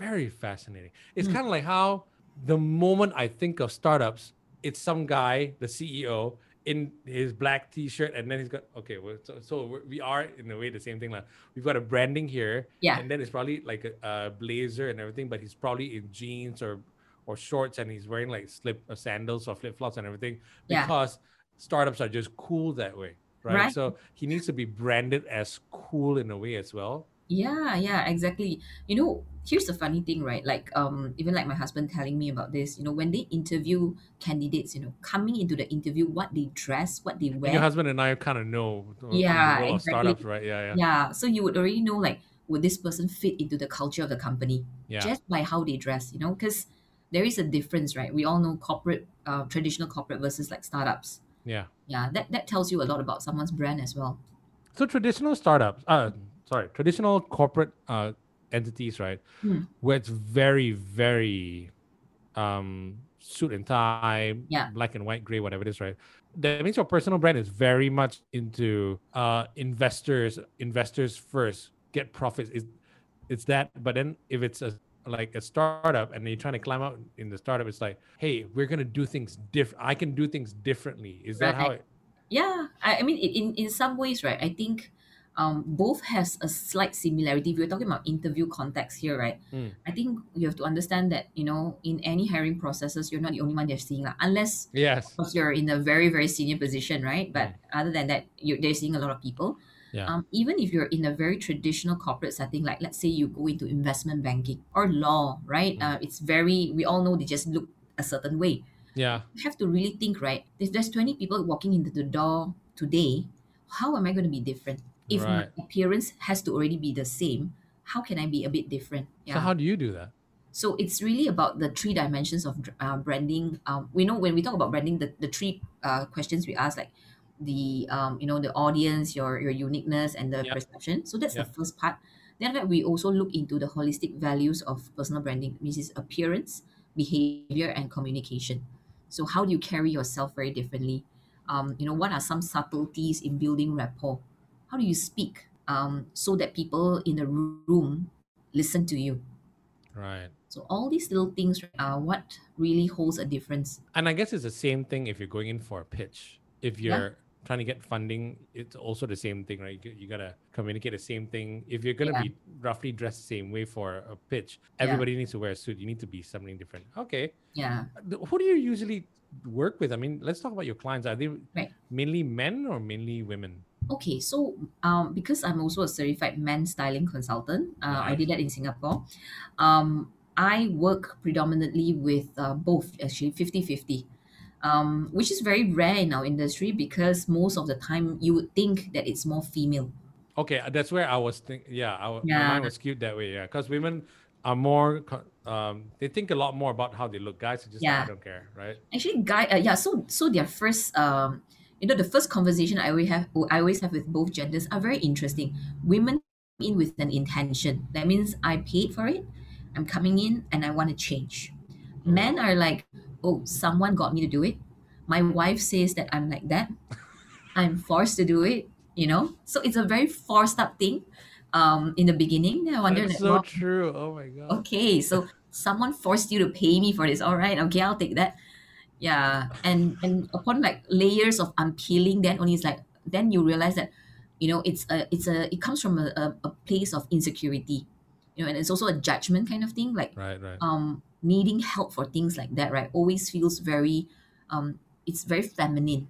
Very fascinating. It's Mm. kind of like how the moment I think of startups, it's some guy, the CEO, in his black t-shirt, and then he's got okay. Well, so, so we're- we are in a way the same thing. Like we've got a branding here, Yeah. and then it's probably like a, a blazer and everything, but he's probably in jeans or or shorts, and he's wearing like slip uh, sandals or flip flops and everything Yeah. because startups are just cool that way, right? Right. So he needs to be branded as cool in a way as well. Yeah, yeah, exactly. You know, here's the funny thing, right? Like, um, even like my husband telling me about this, you know, when they interview candidates, you know, coming into the interview, what they dress, what they And wear. your husband and I kind of know uh, Yeah, the world of exactly. startups, right? Yeah, yeah, yeah, so you would already know, like, would this person fit into the culture of the company yeah. just by how they dress, you know? Because there is a difference, right? We all know corporate, uh, traditional corporate versus like startups. yeah. Yeah, that, that tells you a lot about someone's brand as well. So traditional startups, uh, sorry, traditional corporate uh entities, right? Hmm. Where it's very, very um suit and tie, Yeah. black and white, gray, whatever it is, right? That means your personal brand is very much into uh investors, investors first, get profits. Is it's that, but then if it's a like a startup and you're trying to climb out in the startup, it's like, hey, we're gonna do things different. I can do things differently. Is that how it Yeah, I, I mean, in in some ways, right? I think um, both has a slight similarity. If we're talking about interview context here, right? Mm. I think you have to understand that you know in any hiring processes, you're not the only one they're seeing, lah. unless Yes. of you're in a very very senior position, right? But other than that, you they're seeing a lot of people. Yeah. Um, even if you're in a very traditional corporate setting, like let's say you go into investment banking or law, right? Mm. Uh, it's very we all know they just look a certain way Yeah. you have to really think, right? If there's 20 people walking into the door today, how am I going to be different? If Right. my appearance has to already be the same, how can I be a bit different? Yeah. So how do you do that? So it's really about the three dimensions of uh, branding. Um, we know when we talk about branding, the, the three uh, questions we ask, like the um, you know the audience, your your uniqueness, and the Yep. perception. So that's the first part. Then that we also look into the holistic values of personal branding, which is appearance, behavior, and communication. So how do you carry yourself very differently? Um, you know, what are some subtleties in building rapport? How do you speak um, so that people in the room listen to you? Right. So all these little things are what really holds a difference. And I guess it's the same thing if you're going in for a pitch. If you're trying to get funding, it's also the same thing, right? You, you gotta communicate the same thing. If you're gonna Yeah. be roughly dressed the same way for a pitch, Yeah. everybody needs to wear a suit. You need to be something different. Okay. Yeah. Who do you usually work with? I mean, let's talk about your clients. Are they Right. mainly men or mainly women? Okay, so um, because I'm also a certified men styling consultant, uh, I did that in Singapore. Um, I work predominantly with uh, both, actually 50 50, um, which is very rare in our industry because most of the time you would think that it's more female. Okay, uh, that's where I was thinking. Yeah, I, w- my mind was skewed that way. Yeah, because women are more. Um, they think a lot more about how they look. Guys are just like, Yeah. I don't care, right? Actually, guy, uh, yeah. So, so their first, um, you know, the first conversation I always have, I always have with both genders are very interesting. Women come in with an intention. That means I paid for it. I'm coming in and I want to change. Men are like, oh, someone got me to do it. My wife says that I'm like that. *laughs* I'm forced to do it. You know, so it's a very forced up thing. Um, in the beginning, I wonder That's that, so well, true. Oh my god. okay so someone forced you to pay me for this all right okay i'll take that yeah and and upon like layers of unpeeling then only it's like then you realize that you know it's a it's a it comes from a, a, a place of insecurity you know and it's also a judgment kind of thing like Right, right. um needing help for things like that right always feels very um it's very feminine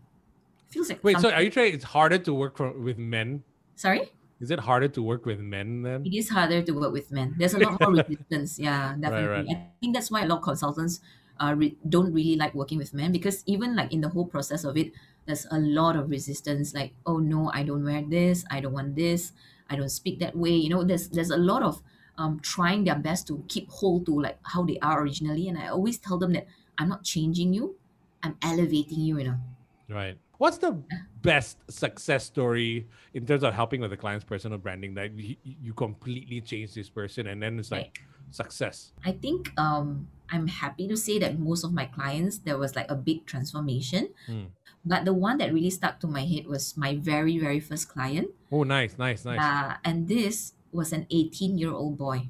feels like Wait, so are you trying? It's harder to work for, with men. sorry Is it harder to work with men then? it is harder to work with men. There's a lot more *laughs* resistance. Yeah, definitely. right. I think that's why a lot of consultants uh, re- don't really like working with men because even like in the whole process of it, there's a lot of resistance. Like, oh no, I don't wear this. I don't want this. I don't speak that way. You know, there's there's a lot of um, trying their best to keep hold to like how they are originally. And I always tell them that I'm not changing you. I'm elevating you. You know. Right. What's the best success story in terms of helping with the client's personal branding that you, you completely change this person and then it's like success? I think um, I'm happy to say that most of my clients there was like a big transformation. Hmm. But the one that really stuck to my head was my very very first client. Oh, nice, nice, nice. Uh, and this was an 18 year old boy.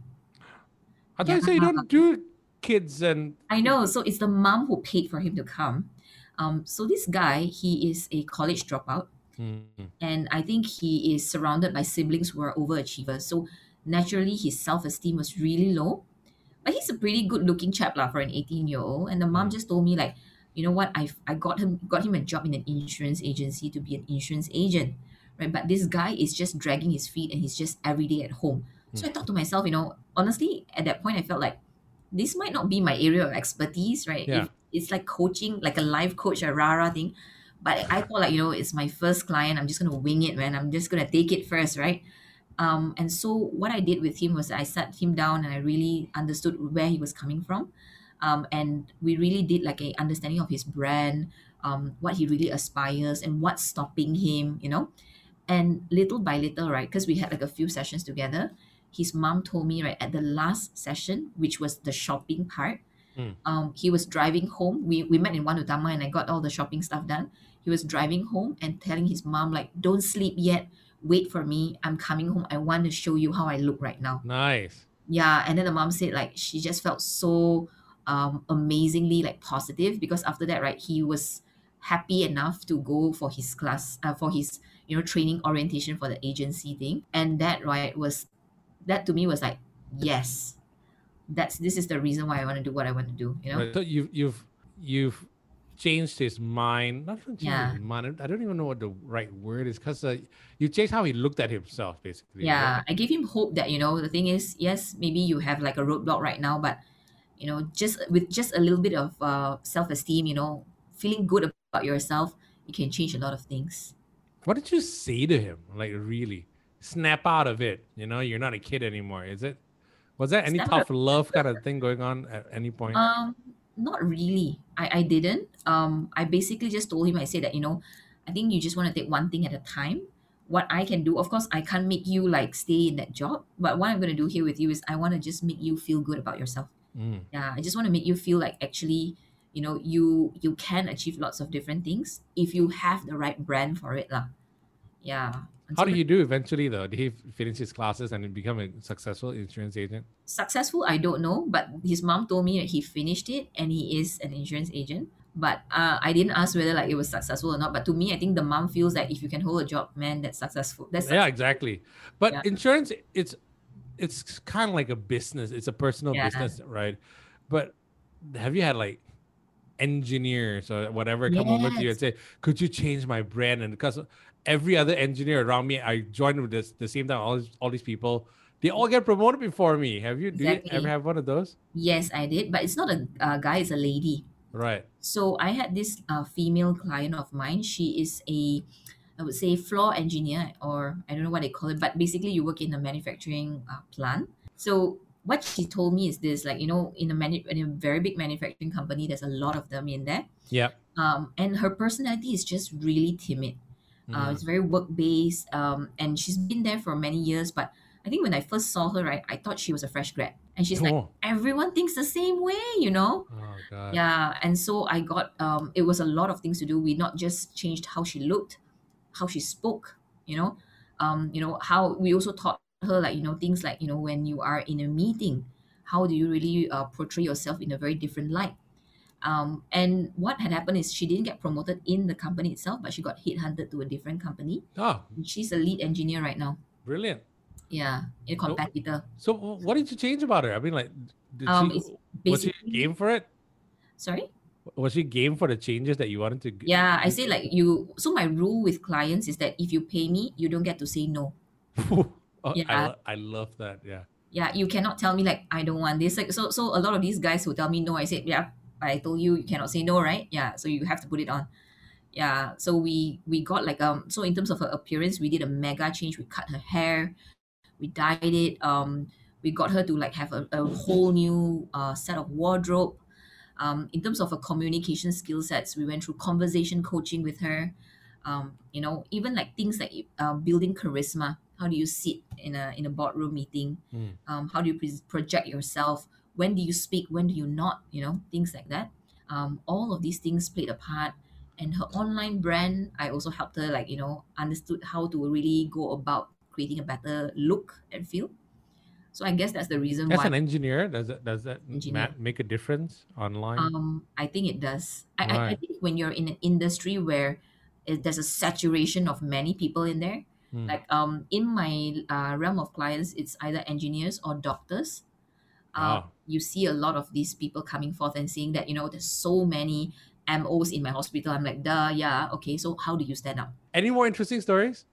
I thought you said you don't do kids and I know. So it's the mom who paid for him to come. Um, so this guy, he is a college dropout. Hmm. and I think he is surrounded by siblings who are overachievers. So naturally, his self esteem was really low. But he's a pretty good looking chap lah for an 18 year old. And the mom Mm. just told me like, you know what, I I got him got him a job in an insurance agency to be an insurance agent, right? But this guy is just dragging his feet and he's just every day at home. So I thought to myself, you know, honestly, at that point, I felt like this might not be my area of expertise, right? Yeah. If it's like coaching, like a life coach, a rara thing. But I thought like, you know, it's my first client. I'm just gonna wing it, man. I'm just gonna take it first, right? Um, and so what I did with him was I sat him down and I really understood where he was coming from. Um, and we really did like a understanding of his brand, um, what he really aspires and what's stopping him, you know. And little by little, right, because we had like a few sessions together, his mom told me right at the last session, which was the shopping part, Mm. um, he was driving home. We we met in One Utama and I got all the shopping stuff done. He was driving home and telling his mom like, "Don't sleep yet. Wait for me. I'm coming home. I want to show you how I look right now." nice. Yeah, and then the mom said like she just felt so um amazingly like positive because after that, right, he was happy enough to go for his class uh, for his you know training orientation for the agency thing and that right was that to me was like yes that's this is the reason why i want to do what i want to do you know Right. So you've you've you've changed his mind. Not even changed Yeah. his mind. I don't even know what the right word is because uh, you changed how he looked at himself, basically. yeah i gave him hope that you know the thing is yes maybe you have like a roadblock right now but you know just with just a little bit of uh, self-esteem you know feeling good about yourself you can change a lot of things What did you say to him? Like really, snap out of it. You know, you're not a kid anymore. Is it? Was there any Snap tough love kind of thing going on at any point? Um, not really. I, I didn't. Um, I basically just told him, I said that, you know, I think you just want to take one thing at a time. what I can do, of course, I can't make you like stay in that job. But what I'm going to do here with you is I want to just make you feel good about yourself. Mm. Yeah, I just want to make you feel like actually, you know, you you can achieve lots of different things if you have the right brand for it, lah. Yeah. How did he do eventually though? Did he finish his classes and become a successful insurance agent? successful i don't know but his mom told me that he finished it and he is an insurance agent but uh, i didn't ask whether like it was successful or not but to me i think the mom feels that if you can hold a job man that's successful that's Yeah, exactly. But Yeah. insurance, it's it's kind of like a business. It's a personal Yeah. business, right? But have you had like engineers or whatever come over to you and say, "Could you change my brand?" And because every other engineer around me, I joined with this the same time. All these, all these people, they all get promoted before me. Have you? Do you ever have one of those? yes i did but it's not a uh, guy it's a lady Right. so i had this uh, female client of mine she is a i would say floor engineer or i don't know what they call it but basically you work in a manufacturing uh, plant so what she told me is this like you know in a manu- in a very big manufacturing company there's a lot of them in there Yeah. um, and her personality is just really timid. Uh, Mm. it's very work based, um, and she's been there for many years. But I think when I first saw her, right, I thought she was a fresh grad, and she's like, oh. everyone thinks the same way, you know. oh God. Yeah, and so I got um, it was a lot of things to do. We not just changed how she looked, how she spoke, you know, um, you know how we also taught her like you know things like you know when you are in a meeting, how do you really uh, portray yourself in a very different light. Um, and what had happened is she didn't get promoted in the company itself, but she got headhunted to a different company. Oh, She's a lead engineer right now. brilliant. Yeah, a competitor. So wh- what did you change about her? I mean, like, did Um, she was she game for it? Sorry. Was she game for the changes that you wanted to? Yeah, I say like you. So my rule with clients is that if you pay me, you don't get to say no. *laughs* oh, I, Yeah. lo- I love that. Yeah. yeah you cannot tell me like i don't want this like so so a lot of these guys who tell me no i said yeah i told you you cannot say no right? Yeah so you have to put it on. Yeah so we we got like um so in terms of her appearance we did a mega change. We cut her hair we dyed it um we got her to like have a, a whole new uh, set of wardrobe. Um, in terms of her communication skill sets we went through conversation coaching with her. Um, you know even like things like uh, building charisma. How do you sit in a in a boardroom meeting? Mm. um, how do you pre- project yourself when do you speak when do you not you know things like that um, all of these things played a part and her online brand i also helped her like you know understood how to really go about creating a better look and feel so i guess that's the reason As why an engineer, does that does that Engineer. ma- make a difference online? um, I think it does. I, I, I think when you're in an industry where it, there's a saturation of many people in there, Hmm. like um, in my uh, realm of clients, it's either engineers or doctors. Uh. You see a lot of these people coming forth and saying that you know there's so many MOs in my hospital. I'm like, duh, yeah, okay. So how do you stand up? Any more interesting stories?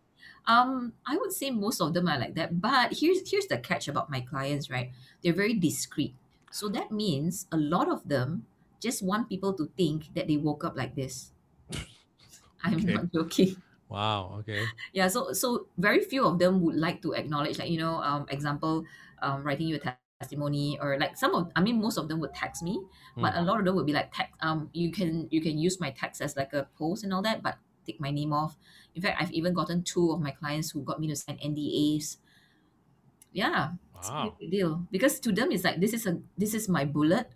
Um, I would say most of them are like that. But here's here's the catch about my clients, right? They're very discreet. So that means a lot of them just want people to think that they woke up like this. *laughs* I'm Okay. not joking. Wow. Okay. Yeah, so so very few of them would like to acknowledge, like, you know, um, example, um, writing you a testimony or like some of I mean most of them would text me, but Hmm. a lot of them would be like text um you can you can use my text as like a post and all that, but take my name off. In fact, I've even gotten two of my clients who got me to sign NDAs. Yeah, it's a Wow. big deal because to them it's like this is a this is my bullet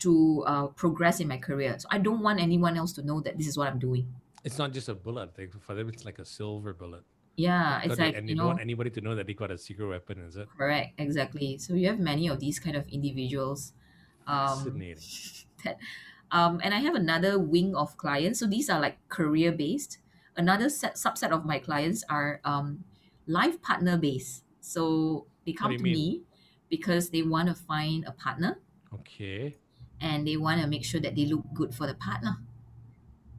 to uh, progress in my career. So I don't want anyone else to know that this is what I'm doing. It's not just a bullet. For them, it's like a silver bullet. Yeah, it's it, like and you you don't know want anybody to know that they got a secret weapon. Is it? correct exactly. So you have many of these kind of individuals. Um, Fascinating. *laughs* that, um, and I have another wing of clients. So these are like career based. Another set, subset of my clients are um, life partner based. So they come do you to mean? me because they want to find a partner Okay. and they want to make sure that they look good for the partner.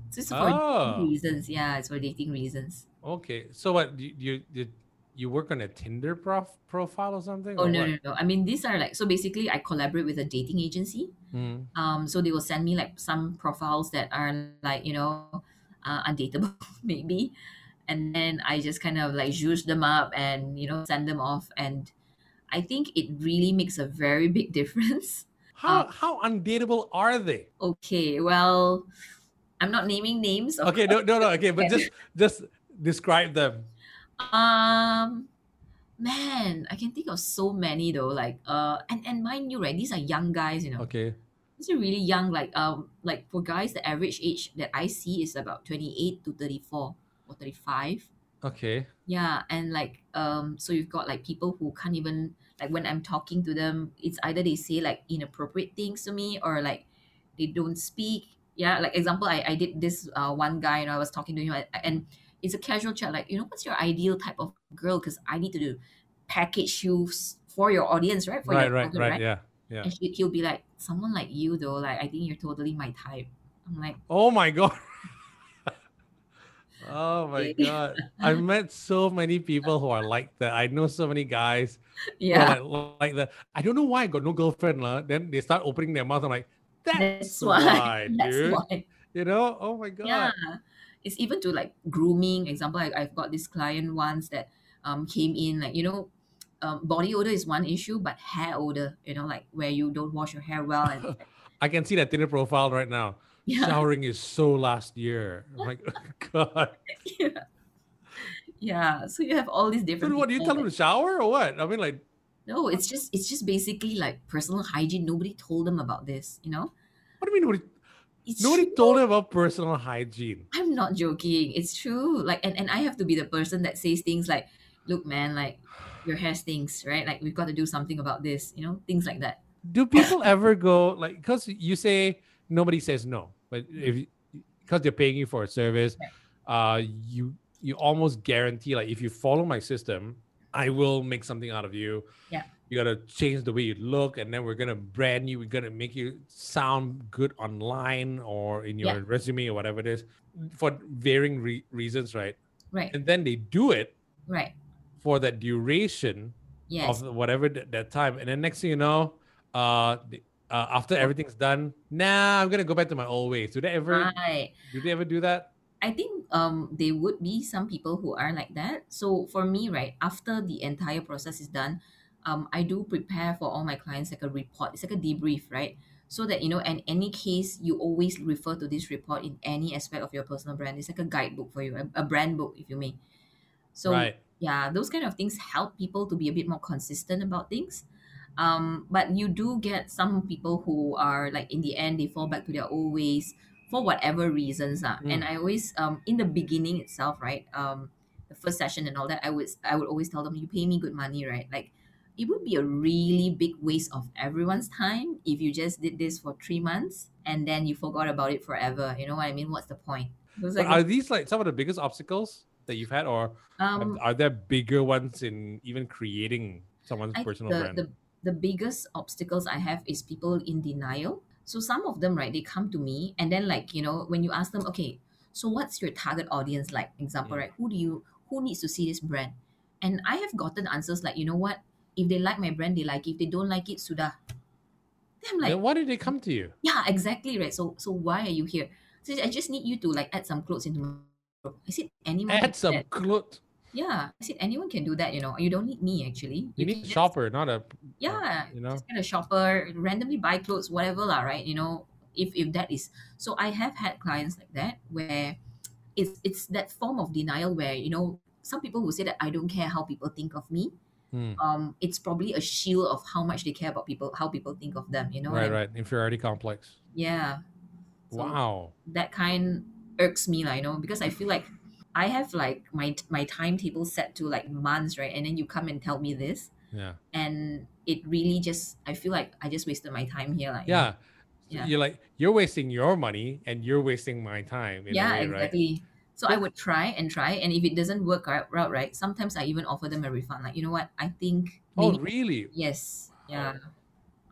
So it's for Oh. dating reasons. Yeah, it's for dating reasons. Okay. So what? You you did you work on a Tinder prof profile or something? Oh or no, what? no, no. I mean, these are like so. Basically, I collaborate with a dating agency. Hmm. Um, so they will send me like some profiles that are like you know, uh, undateable *laughs* maybe, and then I just kind of like juice them up and you know send them off. And I think it really makes a very big *laughs* difference. How how undateable are they? Okay, well, I'm not naming names. Okay. No no no. Okay. But *laughs* just just describe them. Um, man, I can think of so many though. Like, uh, and and mind you, right? These are young guys, you know. Okay. These are really young. Like, um, like for guys, the average age that I see is about twenty eight to thirty four or thirty five. Okay. Yeah, and like, um, so you've got like people who can't even like when I'm talking to them, it's either they say like inappropriate things to me or like they don't speak. Yeah, like example, I, I did this uh, one guy and I was talking to him and it's a casual chat like you know what's your ideal type of girl because I need to do package you for your audience right for right, your right, target, right, Yeah. Yeah. and he, he'll be like someone like you though like I think you're totally my type. I'm like Oh my god. *laughs* oh my god. I've met so many people who are like that. I know so many guys yeah, like, like that. I don't know why I got no girlfriend. lah. Then they start opening their mouth. I'm like, that's, that's why. why, *laughs* that's why. You know? Oh my god. Yeah, it's even to like grooming. Example, I, I've got this client once that um came in like you know, um, body odor is one issue, but hair odor, you know, like where you don't wash your hair well and *laughs* I can see that Tinder profile right now. yeah, Showering is so last year. *laughs* I'm like, *laughs* God. yeah, yeah. So you have all these So different. what do you tell them to shower or what? I mean, like, No, it's just it's just basically like personal hygiene. Nobody told them about this, you know. what do you mean It's nobody true. told them about personal hygiene? I'm not joking. It's true. Like, and, and I have to be the person that says things like, look, man, like your hair stinks, right? Like we've got to do something about this, you know, things like that. Do people *laughs* ever go like because you say nobody says no, but if because they're paying you for a service, uh, you you almost guarantee like if you follow my system, I will make something out of you. Yeah. You gotta change the way you look, and then we're gonna brand you. We're gonna make you sound good online or in your Yeah. resume or whatever it is, for varying re- reasons, right? Right, And then they do it right. for that duration Yes. of whatever th- that time, and then next thing you know, uh, the- uh, after everything's done, nah, I'm gonna go back to my old ways. Do they ever? Right. Do they ever do that? I think um there would be some people who are like that. So for me, right, after the entire process is done, um, I do prepare for all my clients like a report. It's like a debrief, right? So that you know, in any case, you always refer to this report in any aspect of your personal brand. It's like a guidebook for you, a, a brand book, if you may. So right. yeah, those kind of things help people to be a bit more consistent about things. Um, but you do get some people who are like in the end they fall back to their old ways for whatever reasons. Uh. And Mm. I always um in the beginning itself, right? Um the first session and all that, I would I would always tell them, you pay me good money, right? Like it would be a really big waste of everyone's time if you just did this for three months and then you forgot about it forever. You know what I mean? What's the point? It was But like, are these like some of the biggest obstacles that you've had, or are- um, are there bigger ones in even creating someone's I personal the, brand? the the biggest obstacles I have is people in denial. So some of them, right, they come to me and then like, you know, when you ask them, okay, so what's your target audience like? Example, Mm. right? Who do you who needs to see this brand? And I have gotten answers like, you know what? If they like my brand, they like it. If they don't like it, sudah. Then I'm like, then why did they come to you? yeah, exactly, right? So so why are you here? So I just need you to like add some clothes into my I said anyone Add some that. clothes. Yeah. I said anyone can do that, you know. You don't need me actually. You can need a shopper, not a yeah uh, you know. just get a shopper randomly buy clothes whatever lah right you know if if that is so i have had clients like that where it's it's that form of denial where you know some people will say that i don't care how people think of me Hmm. um it's probably a shield of how much they care about people how people think of them you know Right, right. Inferiority complex. yeah So Wow. that kind irks me like you know because i feel like i have like my my timetable set to like months right and then you come and tell me this Yeah. and it really just i feel like i just wasted my time here like? Yeah. Yeah. You're like you're wasting your money and you're wasting my time. Yeah way, right? So i would try and try and if it doesn't work out out right sometimes i even offer them a refund like you know what i think Oh, really? yes yeah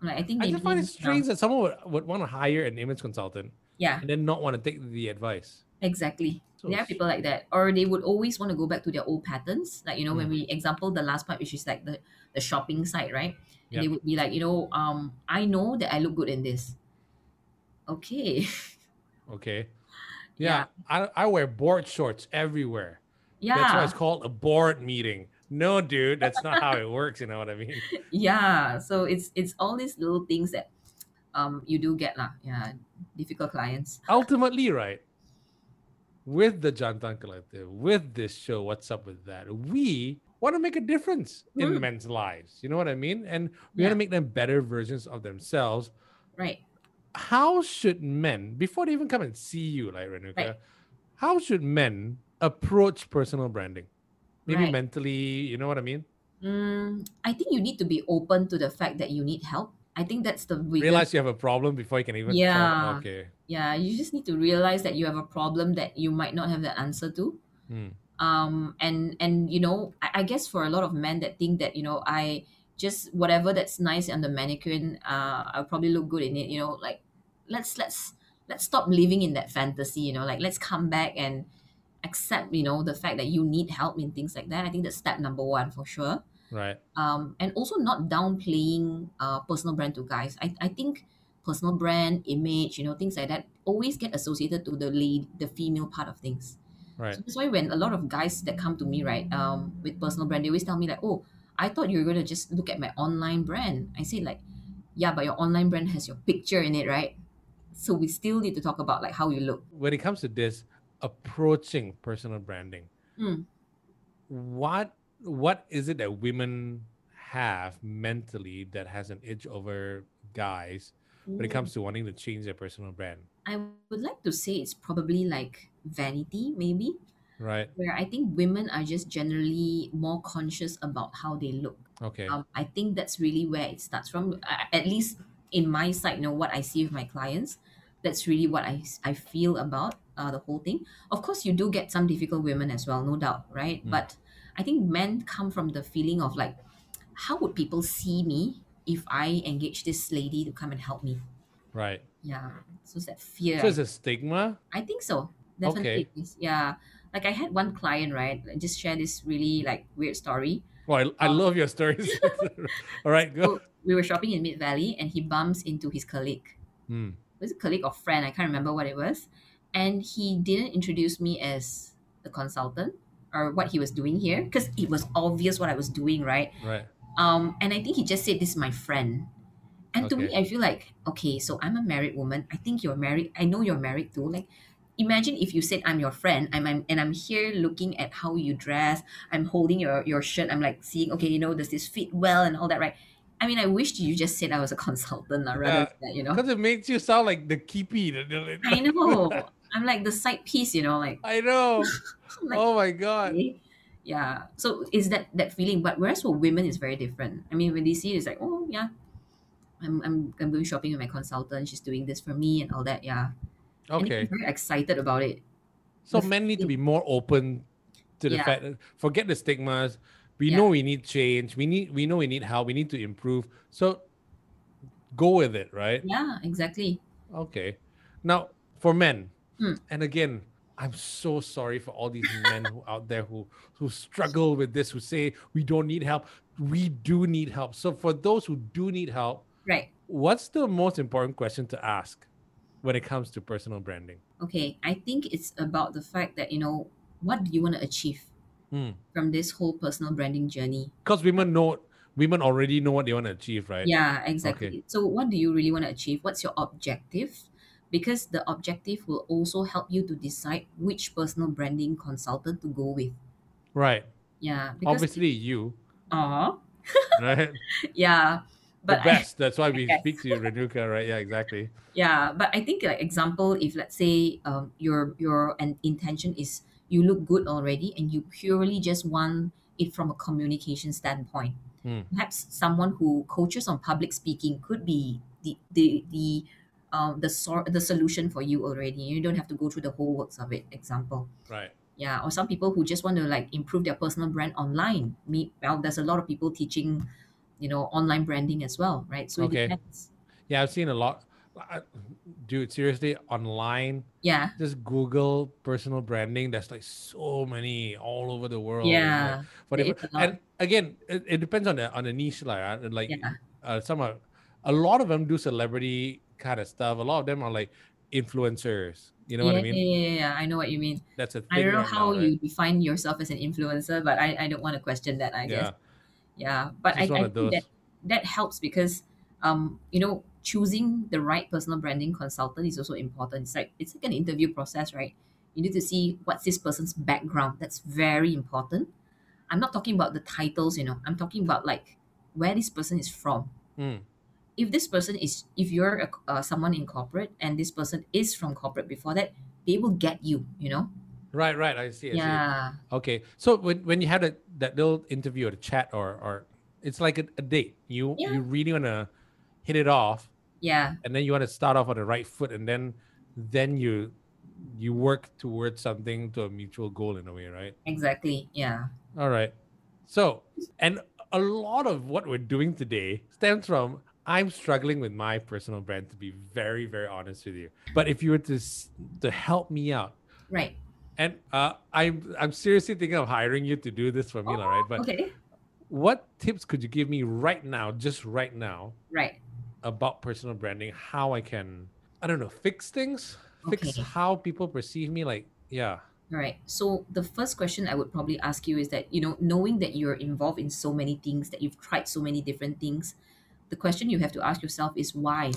like i think I maybe just find it strange that someone would, would want to hire an image consultant yeah and then not want to take the advice. exactly So there are people like that or they would always want to go back to their old patterns like you know when Mm. we example the last part which is like the the shopping site right and Yeah. they would be like you know um i know that i look good in this okay *laughs* Okay. Yeah. Yeah. I, I wear board shorts everywhere. yeah That's why it's called a board meeting. No, dude, that's not how it works. You know what I mean? *laughs* yeah so it's it's all these little things that um you do get lah yeah difficult clients Ultimately, right? with the Jantan Collective, with this show, What's Up With That, we want to make a difference in Mm. men's lives. You know what I mean? And we Yeah. want to make them better versions of themselves. Right. How should men, before they even come and see you, like Renuka, Right. how should men approach personal branding? Maybe Right. mentally, you know what I mean? Mm, I think you need to be open to the fact that you need help. I think that's the biggest Realize you have a problem before you can even. Yeah. Okay. yeah you just need to realize that you have a problem that you might not have the answer to Hmm. um and and you know I, I guess for a lot of men that think that you know i just whatever that's nice on the mannequin uh i'll probably look good in it you know like let's let's let's stop living in that fantasy you know like let's come back and accept you know the fact that you need help in things like that i think that's step number one for sure Right. um, and also not downplaying uh, personal brand to guys. I, I think personal brand, image, you know, things like that always get associated to the lead, the female part of things. Right. So that's why when a lot of guys that come to me, right, um, with personal brand, they always tell me like, oh, I thought you were gonna just look at my online brand. I say like, yeah, but your online brand has your picture in it, right? So we still need to talk about like how you look. When it comes to this, approaching personal branding, Mm. what what is it that women have mentally that has an edge over guys when it comes to wanting to change their personal brand? I would like to say it's probably like vanity, maybe. Right. where I think women are just generally more conscious about how they look. Okay. Um, I think that's really where it starts from. At least in my side, you know what I see with my clients. That's really what I, I feel about uh, the whole thing. Of course, you do get some difficult women as well, no doubt, right? Mm. But I think men come from the feeling of like, how would people see me if I engage this lady to come and help me? right. Yeah, so it's that fear. So it's a stigma. I think so. Definitely. Okay. Yeah. Like I had one client, right? I just share this really like weird story. Well, I, I Um, love your stories. *laughs* *laughs* All right, go. So we were shopping in Mid Valley and he bumps into his colleague. Hmm. Was it colleague or friend? I can't remember what it was. And he didn't introduce me as a consultant or what he was doing here because it was obvious what I was doing, right? Right. Um, and I think he just said, This is my friend. And to me, I feel like, okay, so I'm a married woman. I think you're married. I know you're married too. Like, imagine if you said, I'm your friend, I'm, I'm and I'm here looking at how you dress, I'm holding your, your shirt, I'm like seeing, okay, you know, does this fit well and all that, right? I mean, I wished you just said I was a *laughs* consultant rather Yeah, than that, you know? Because it makes you sound like the keepy. I *laughs* know. I'm like the side piece, you know, like, I know. *laughs* Oh like oh my god. okay. yeah so is that that feeling but whereas for women it's very different i mean when they see it, it's like oh yeah i'm i'm, I'm going shopping with my consultant she's doing this for me and all that yeah Okay. very excited about it So the men need to be more open to the Yeah. fact that forget the stigmas. We Yeah. know we need change. We need we know we need help. We need to improve. So go with it, right? yeah exactly Okay. Now for men, Hmm. and again, I'm so sorry for all these men who out there who who struggle with this, who say we don't need help. We do need help. So for those who do need help, right what's the most important question to ask when it comes to personal branding? okay i think it's about the fact that you know what do you want to achieve Hmm. from this whole personal branding journey Because women know women already know what they want to achieve, right? Yeah, exactly. So, what do you really want to achieve? What's your objective? Because the objective will also help you to decide which personal branding consultant to go with. Right. Yeah, Obviously you, Aw, *laughs* right? *laughs* yeah, the but I, best. That's why we *laughs* speak to you, Renuka, right? Yeah, exactly. yeah, but I think like example, if let's say um your your an intention is you look good already and you purely just want it from a communication standpoint. Hmm. Perhaps someone who coaches on public speaking could be the the the um the sor- the solution for you already. You don't have to go through the whole works of it. Example. Right. Yeah, or some people who just want to like improve their personal brand online. Me, well, there's a lot of people teaching, you know, online branding as well, right? So Okay. it depends. Yeah, I've seen a lot. Dude, seriously, online, Yeah, just Google personal branding. There's like so many all over the world. yeah, whatever. is a. And again, it, it depends on the on the niche, like, like yeah, uh, some are, a lot of them do celebrity kind of stuff. A lot of them are like influencers. You know yeah, what I mean? yeah, yeah, yeah. I know what you mean. That's a thing. I don't know right how now, right? you define yourself as an influencer, but I, I don't want to question that. I guess. Yeah. But I, I think that that helps because um you know choosing the right personal branding consultant is also important. It's like it's like an interview process, right? You need to see what's this person's background. That's very important. I'm not talking about the titles, you know. I'm talking about like where this person is from. Mm. If this person is, if you're a, uh, someone in corporate and this person is from corporate before that, they will get you, you know. Right, right. I see. I yeah. see. Okay. So when, when you had a, that little interview or a chat or or it's like a, a date. You Yeah. you really wanna hit it off Yeah. and then you want to start off on the right foot and then then you you work towards something to a mutual goal in a way, right? Exactly. Yeah. All right. So, and a lot of what we're doing today stems from I'm struggling with my personal brand to be very, very honest with you. But if you were to to help me out, Right. And uh, I'm I'm seriously thinking of hiring you to do this for Mila, right? But okay. what tips could you give me right now, just right now, Right. about personal branding? How I can, I don't know, fix things, fix how people perceive me. Like, yeah, All right. So the first question I would probably ask you is that, you know, knowing that you're involved in so many things, that you've tried so many different things, the question you have to ask yourself is why?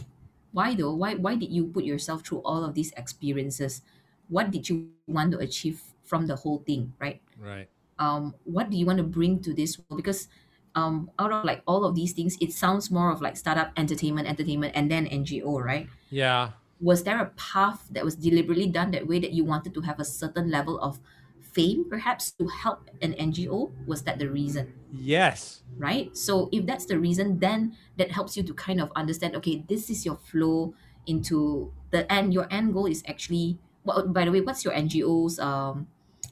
Why though? Why why did you put yourself through all of these experiences? What did you want to achieve from the whole thing, right? right, um, what do you want to bring to this world? Because um, out of like all of these things, it sounds more of like startup entertainment, entertainment, and then NGO, right? yeah, Was there a path that was deliberately done that way that you wanted to have a certain level of fame, perhaps, to help an NGO? Was that the reason? yes, right? So if that's the reason, then that helps you to kind of understand, okay, this is your flow into the end. Your end goal is actually, well, by the way, what's your NGO's um,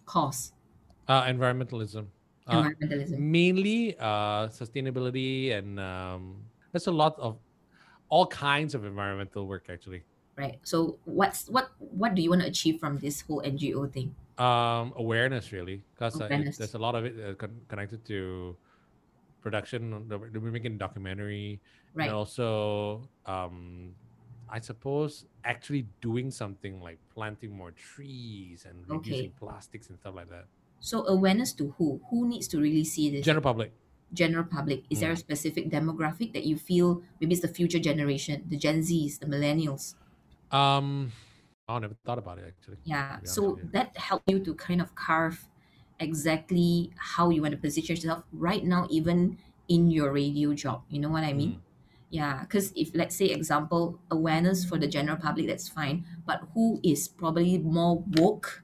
cause? uh, environmentalism. Uh, Environmentalism. mainly uh sustainability and um there's a lot of all kinds of environmental work actually. Right. So what's what what do you want to achieve from this whole ngo thing? Um awareness really. Because uh, there's a lot of it uh, con- connected to production the- we're making a documentary. Right. and also um i suppose actually doing something like planting more trees and Okay. reducing plastics and stuff like that. So awareness to who? Who needs to really see this? General public. General public. Is there a specific demographic that you feel maybe it's the future generation the gen z's the millennials? Um i never thought about it actually yeah. so honest with you. that helped you to kind of carve exactly how you want to position yourself right now even in your radio job. You know what i mean? Mm. Yeah because if let's say example awareness for the general public that's fine but who is probably more woke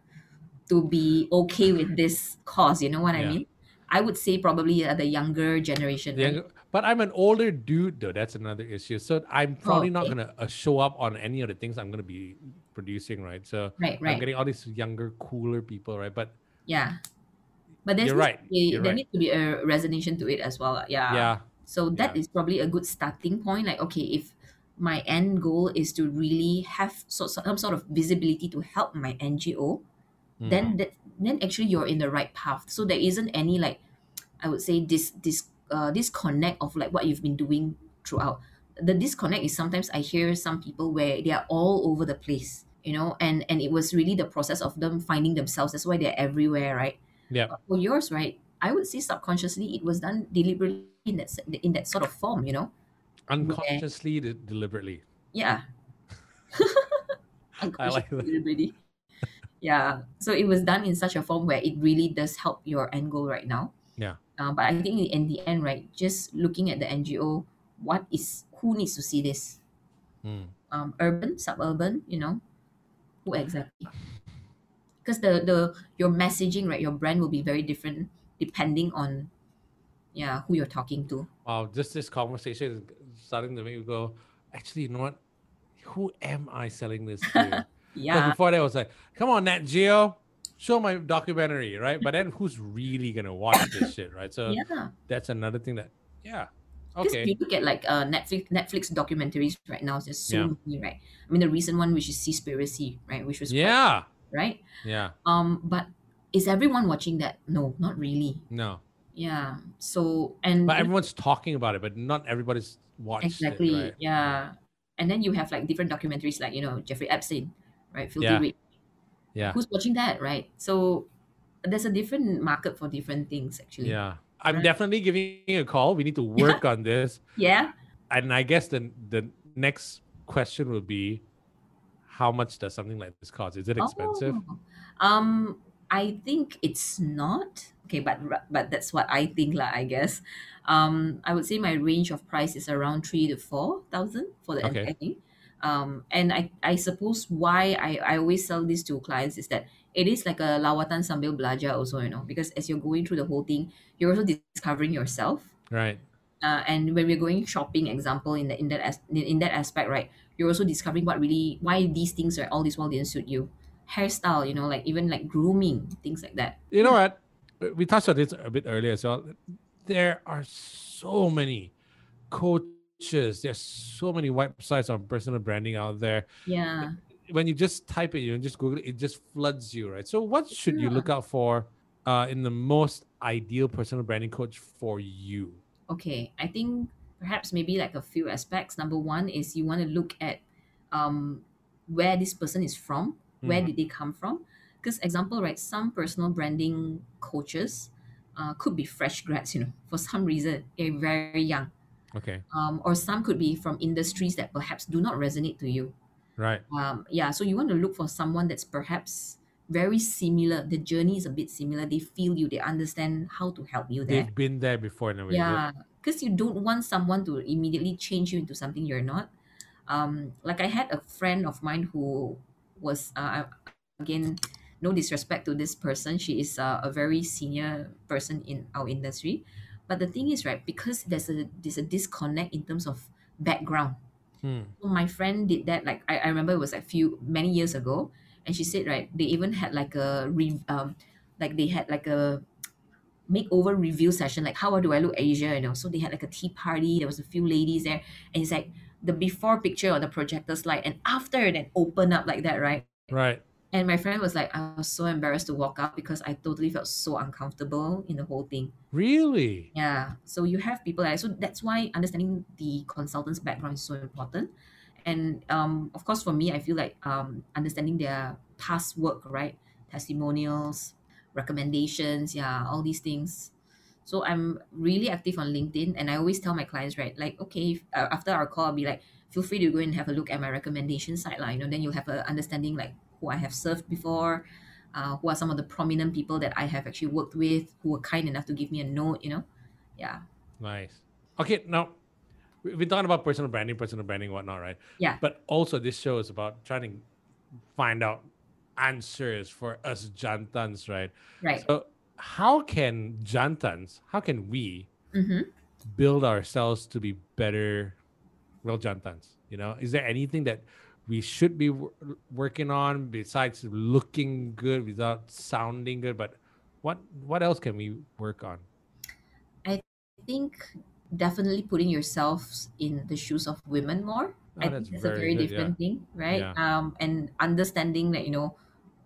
to be okay with this cause you know what i Yeah. mean i would say probably uh, the younger generation The right? younger- but I'm an older dude, though. That's another issue. So I'm probably not okay. gonna uh, show up on any of the things I'm gonna be producing, right? So right I'm right getting all these younger, cooler people, right? But yeah but there's You're needs right. to be- You're there right. needs to be a resonation to it as well yeah yeah, So that Yeah. is probably a good starting point. Like, okay, if my end goal is to really have so, some sort of visibility to help my NGO, mm, then that then actually you're in the right path. So there isn't any like, I would say this this uh disconnect of like what you've been doing throughout. The disconnect is sometimes I hear some people where they are all over the place, you know, and and it was really the process of them finding themselves. That's why they're everywhere, right? yeah, But for yours, right? I would say subconsciously it was done deliberately in that in that sort of form, you know. unconsciously, de- deliberately. Yeah. *laughs* I like. Deliberately. Yeah. So it was done in such a form where it really does help your end goal right now. Yeah. Uh, but I think in the end, right, just looking at the NGO, what is who needs to see this? Mm. Um, urban, suburban, you know, who exactly? Because the the your messaging, right, your brand will be very different depending on, yeah, who you're talking to. Wow, just this conversation is starting to make me go. Actually, you know what? Who am I selling this to *laughs* Yeah. before that, I was like, "Come on, Nat Geo, show my documentary, right?" But then, who's really gonna watch this *coughs* shit, right? So Yeah. that's another thing that, yeah, okay, you look at like uh, Netflix Netflix documentaries right now, there's so Yeah. many, right? I mean, the recent one which is Seaspiracy, right, which was quite- yeah, right. yeah, Um, but is everyone watching that? No, not really. no. Yeah. So and But everyone's talking about it, but not everybody's watched exactly, it, right? yeah. And then you have like different documentaries, like you know Jeffrey Epstein, right? Filthy Yeah. Rich. Yeah, Who's watching that, right? So there's a different market for different things, actually. yeah. I'm Right. definitely giving a call. We need to work on this, *laughs* Yeah. and I guess the the next question will be, how much does something like this cost? Is it expensive? Oh, Um, I think it's not okay, but but that's what I think lah. I guess. Um, I would say my range of price is around three to four thousand for the Okay. entire thing. Um, and I I suppose why I I always sell this to clients is that it is like a lawatan sambil belajar also, you know, because as you're going through the whole thing, you're also discovering yourself Right. uh, and when we're going shopping example in the in that as, in, in that aspect right you're also discovering what really why these things are all this while didn't suit you hairstyle you know like even like grooming things like that You know what? We touched on this a bit earlier as well. There are so many coaches. There's so many websites on personal branding out there. yeah When you just type it, you and just Google it, it just floods you, right? So what should you look out for uh, in the most ideal personal branding coach for you? okay i think perhaps maybe like a few aspects number one is you want to look at um where this person is from where Mhm. did they come from because example right some personal branding coaches uh, could be fresh grads you know for some reason they're very young Okay. um, or some could be from industries that perhaps do not resonate to you. Right. Um, yeah, so you want to look for someone that's perhaps very similar. The journey is a bit similar. They feel you, they understand how to help you there. They've been there before in a way. Yeah, because you don't want someone to immediately change you into something you're not. Um, like I had a friend of mine who was uh, again, no disrespect to this person. She is uh, a very senior person in our industry, but the thing is, right, because there's a there's a disconnect in terms of background. Hmm. So my friend did that like I, I remember it was like few many years ago, and she said right they even had like a re, um like they had like a makeover review session like how do I look Asia you know so they had like a tea party there was a few ladies there and it's like the before picture on the projector slide and after it then open up like that right Right. And my friend was like I was so embarrassed to walk out because I totally felt so uncomfortable in the whole thing Really? yeah. So you have people like so that's why understanding the consultant's background is so important. And um, of course, for me, I feel like um, understanding their past work, right? Testimonials, recommendations, yeah, all these things. So I'm really active on LinkedIn, and I always tell my clients, right, like, okay, if, uh, after our call, I'll be like, feel free to go and have a look at my recommendation site, lah. You know, then you'll have a understanding like who I have served before, uh, who are some of the prominent people that I have actually worked with, who were kind enough to give me a note. You know, yeah, Nice. Okay, now we've been talking about personal branding, personal branding, whatnot, right? Yeah. But also, this show is about trying to find out answers for us jantans, right? right. So, how can jantans, how can we Mm-hmm. build ourselves to be better, real jantans? You know, is there anything that we should be wor- working on besides looking good without sounding good? But what what else can we work on? I think definitely putting yourself in the shoes of women more. Oh, I that's think that's a very very good, yeah. different thing, right? Yeah. Um, and understanding that you know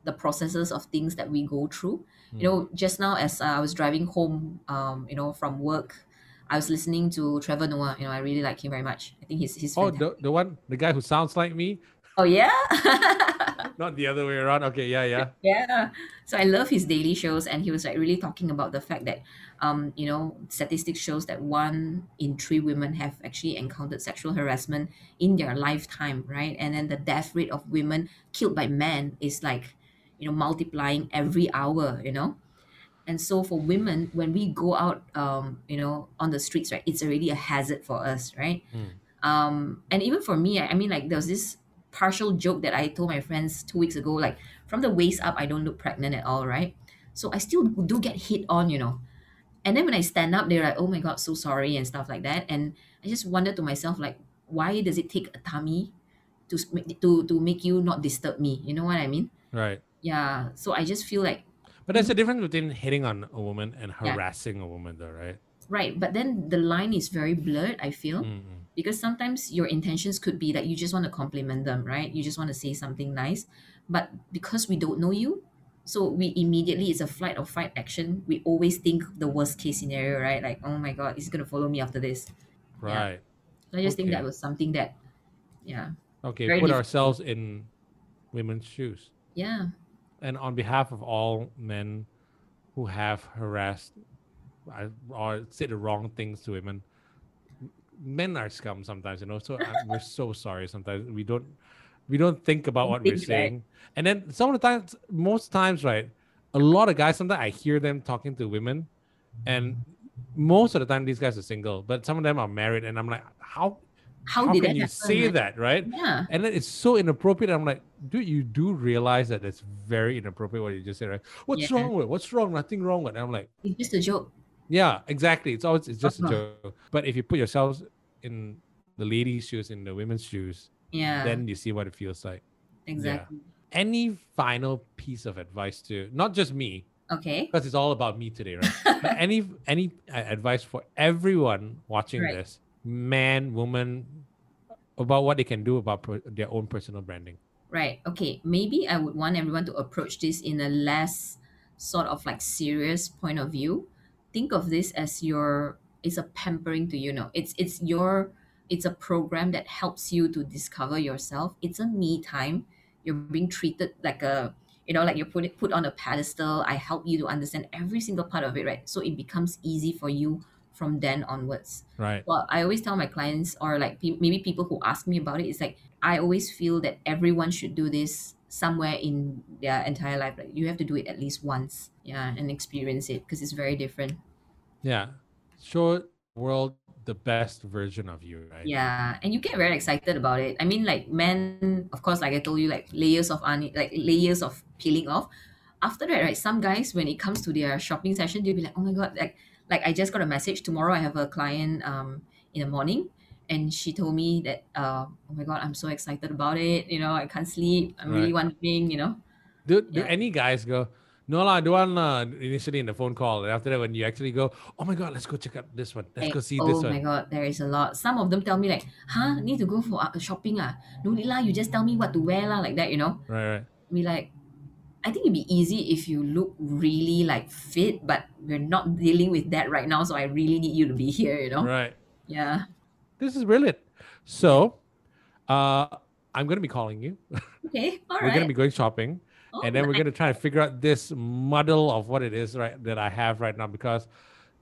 the processes of things that we go through. Hmm. You know, just now as uh, I was driving home, um, you know, from work, I was listening to Trevor Noah. You know, I really like him very much. I think he's he's Oh, fantastic. the, the one, the guy who sounds like me, Oh yeah. *laughs* not the other way around. Okay, yeah, yeah. *laughs* Yeah. So I love his daily shows, and he was like really talking about the fact that, um, you know, statistics shows that one in three women have actually encountered sexual harassment in their lifetime, right? And then the death rate of women killed by men is like, you know, multiplying every hour, you know. And so for women, when we go out, um, you know, on the streets, right, it's already a hazard for us, right? Mm. Um, and even for me, I, I mean, like there was this partial joke that I told my friends two weeks ago, like from the waist up, I don't look pregnant at all, right? So I still do get hit on, you know. And then when I stand up, they're like, "Oh my god, so sorry" and stuff like that. And I just wonder to myself, like, why does it take a tummy to make- to to make you not disturb me? You know what I mean? Right. Yeah. So I just feel like But there's a difference between hitting on a woman and Yeah. harassing a woman, though, right? right, but then the line is very blurred. I feel. Mm-mm. because sometimes your intentions could be that you just want to compliment them, right? You just want to say something nice. But because we don't know you, so we immediately it's a flight or fight action. We always think the worst case scenario, right? Like, oh my god, he's gonna follow me after this. Right. So I just think that was something that yeah. Okay. Put different. ourselves in women's shoes. Yeah. And on behalf of all men who have harassed or said the wrong things to women, men are scum sometimes, you know. So I, uh, *laughs* we're so sorry sometimes. We don't we don't think about what we're saying. And then some of the times, most times, right, a lot of guys, sometimes I hear them talking to women, and most of the time these guys are single, but some of them are married, and I'm like, how How, how did can you happen, say right? that, right? Yeah. And then it's so inappropriate. I'm like, dude, you do realize that it's very inappropriate what you just said, right? What's Yeah. wrong with? What's wrong? Nothing wrong with. And I'm like, It's just a joke. yeah, exactly. It's always it's just Uh-huh. a joke. But if you put yourselves in the ladies' shoes, in the women's shoes, Yeah. then you see what it feels like. exactly. Any final piece of advice to not just me, Okay. because it's all about me today, right? *laughs* but any any uh, advice for everyone watching Right. this, man, woman, about what they can do about per- their own personal branding. Right. Okay. Maybe I would want everyone to approach this in a less sort of like serious point of view. Think of this as your it's a pampering to you know. It's it's your it's a program that helps you to discover yourself. It's a me time. You're being treated like a you know like you're put put on a pedestal. I help you to understand every single part of it, right? So it becomes easy for you from then onwards Right. well i always tell my clients or like pe- maybe people who ask me about it it's like i always feel that everyone should do this somewhere in their entire life like you have to do it at least once yeah and experience it because it's very different Yeah. Show world the best version of you, right? yeah and you get very excited about it i mean like men of course like i told you like layers of onion like layers of peeling off after that right some guys when it comes to their shopping session they'll be like oh my god like like i just got a message tomorrow i have a client um in the morning and she told me that uh, oh my god i'm so excited about it you know i can't sleep i'm really wondering you know Do, do Yeah. any guys go, no lah, don't want uh, initially in the phone call. And after that, when you actually go, oh my God, let's go check out this one. Let's Like, go see this. one. oh my god, there is a lot. Some of them tell me like, huh, need to go for uh, shopping ah. No need lah, you just tell me what to wear lah, like that, you know. Right, right. Be like, I think it'd be easy if you look really like fit, but we're not dealing with that right now. So I really need you to be here, you know. Right. Yeah. This is brilliant. So, uh, I'm going to be calling you. Okay. All *laughs* We're right. going to be going shopping. Oh, and then we're going to try to figure out this muddle of what it is right that I have right now because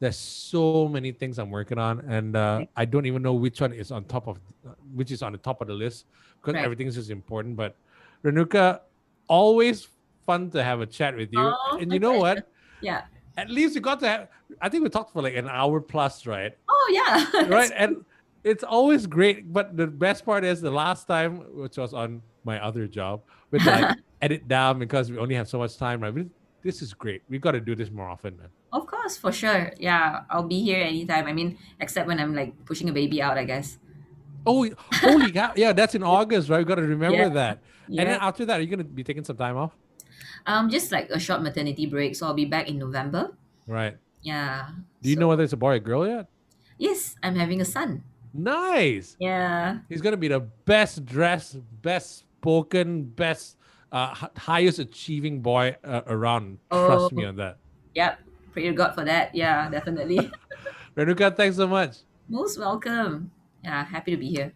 there's so many things I'm working on and uh, Okay. I don't even know which one is on top of which is on the top of the list because Right. everything is just important. But Renuka, always fun to have a chat with you. Oh, and you know pleasure. what? Yeah. At least you got to have. I think we talked for like an hour plus, right? Oh yeah. *laughs* right, and it's always great. But the best part is the last time, which was on my other job, with like *laughs* edit down because we only have so much time. Right, this is great. We got to do this more often, man. Of course, for sure. Yeah, I'll be here anytime. I mean, except when I'm like pushing a baby out, I guess. Oh, holy cow! Yeah, that's in *laughs* August, right? We got to remember Yeah. that. Yeah. And then after that, are you gonna be taking some time off? Um, just like a short maternity break, so I'll be back in November. Right. Yeah. Do you so- know whether it's a boy or girl yet? Yes, I'm having a son. Nice. Yeah. He's gonna be the best dressed, best spoken, best, uh, hi- highest achieving boy uh, around. Trust me Oh. on that. Yep. Pray to God for that. Yeah, definitely. *laughs* Renuka, thanks so much. Most welcome. Yeah, happy to be here.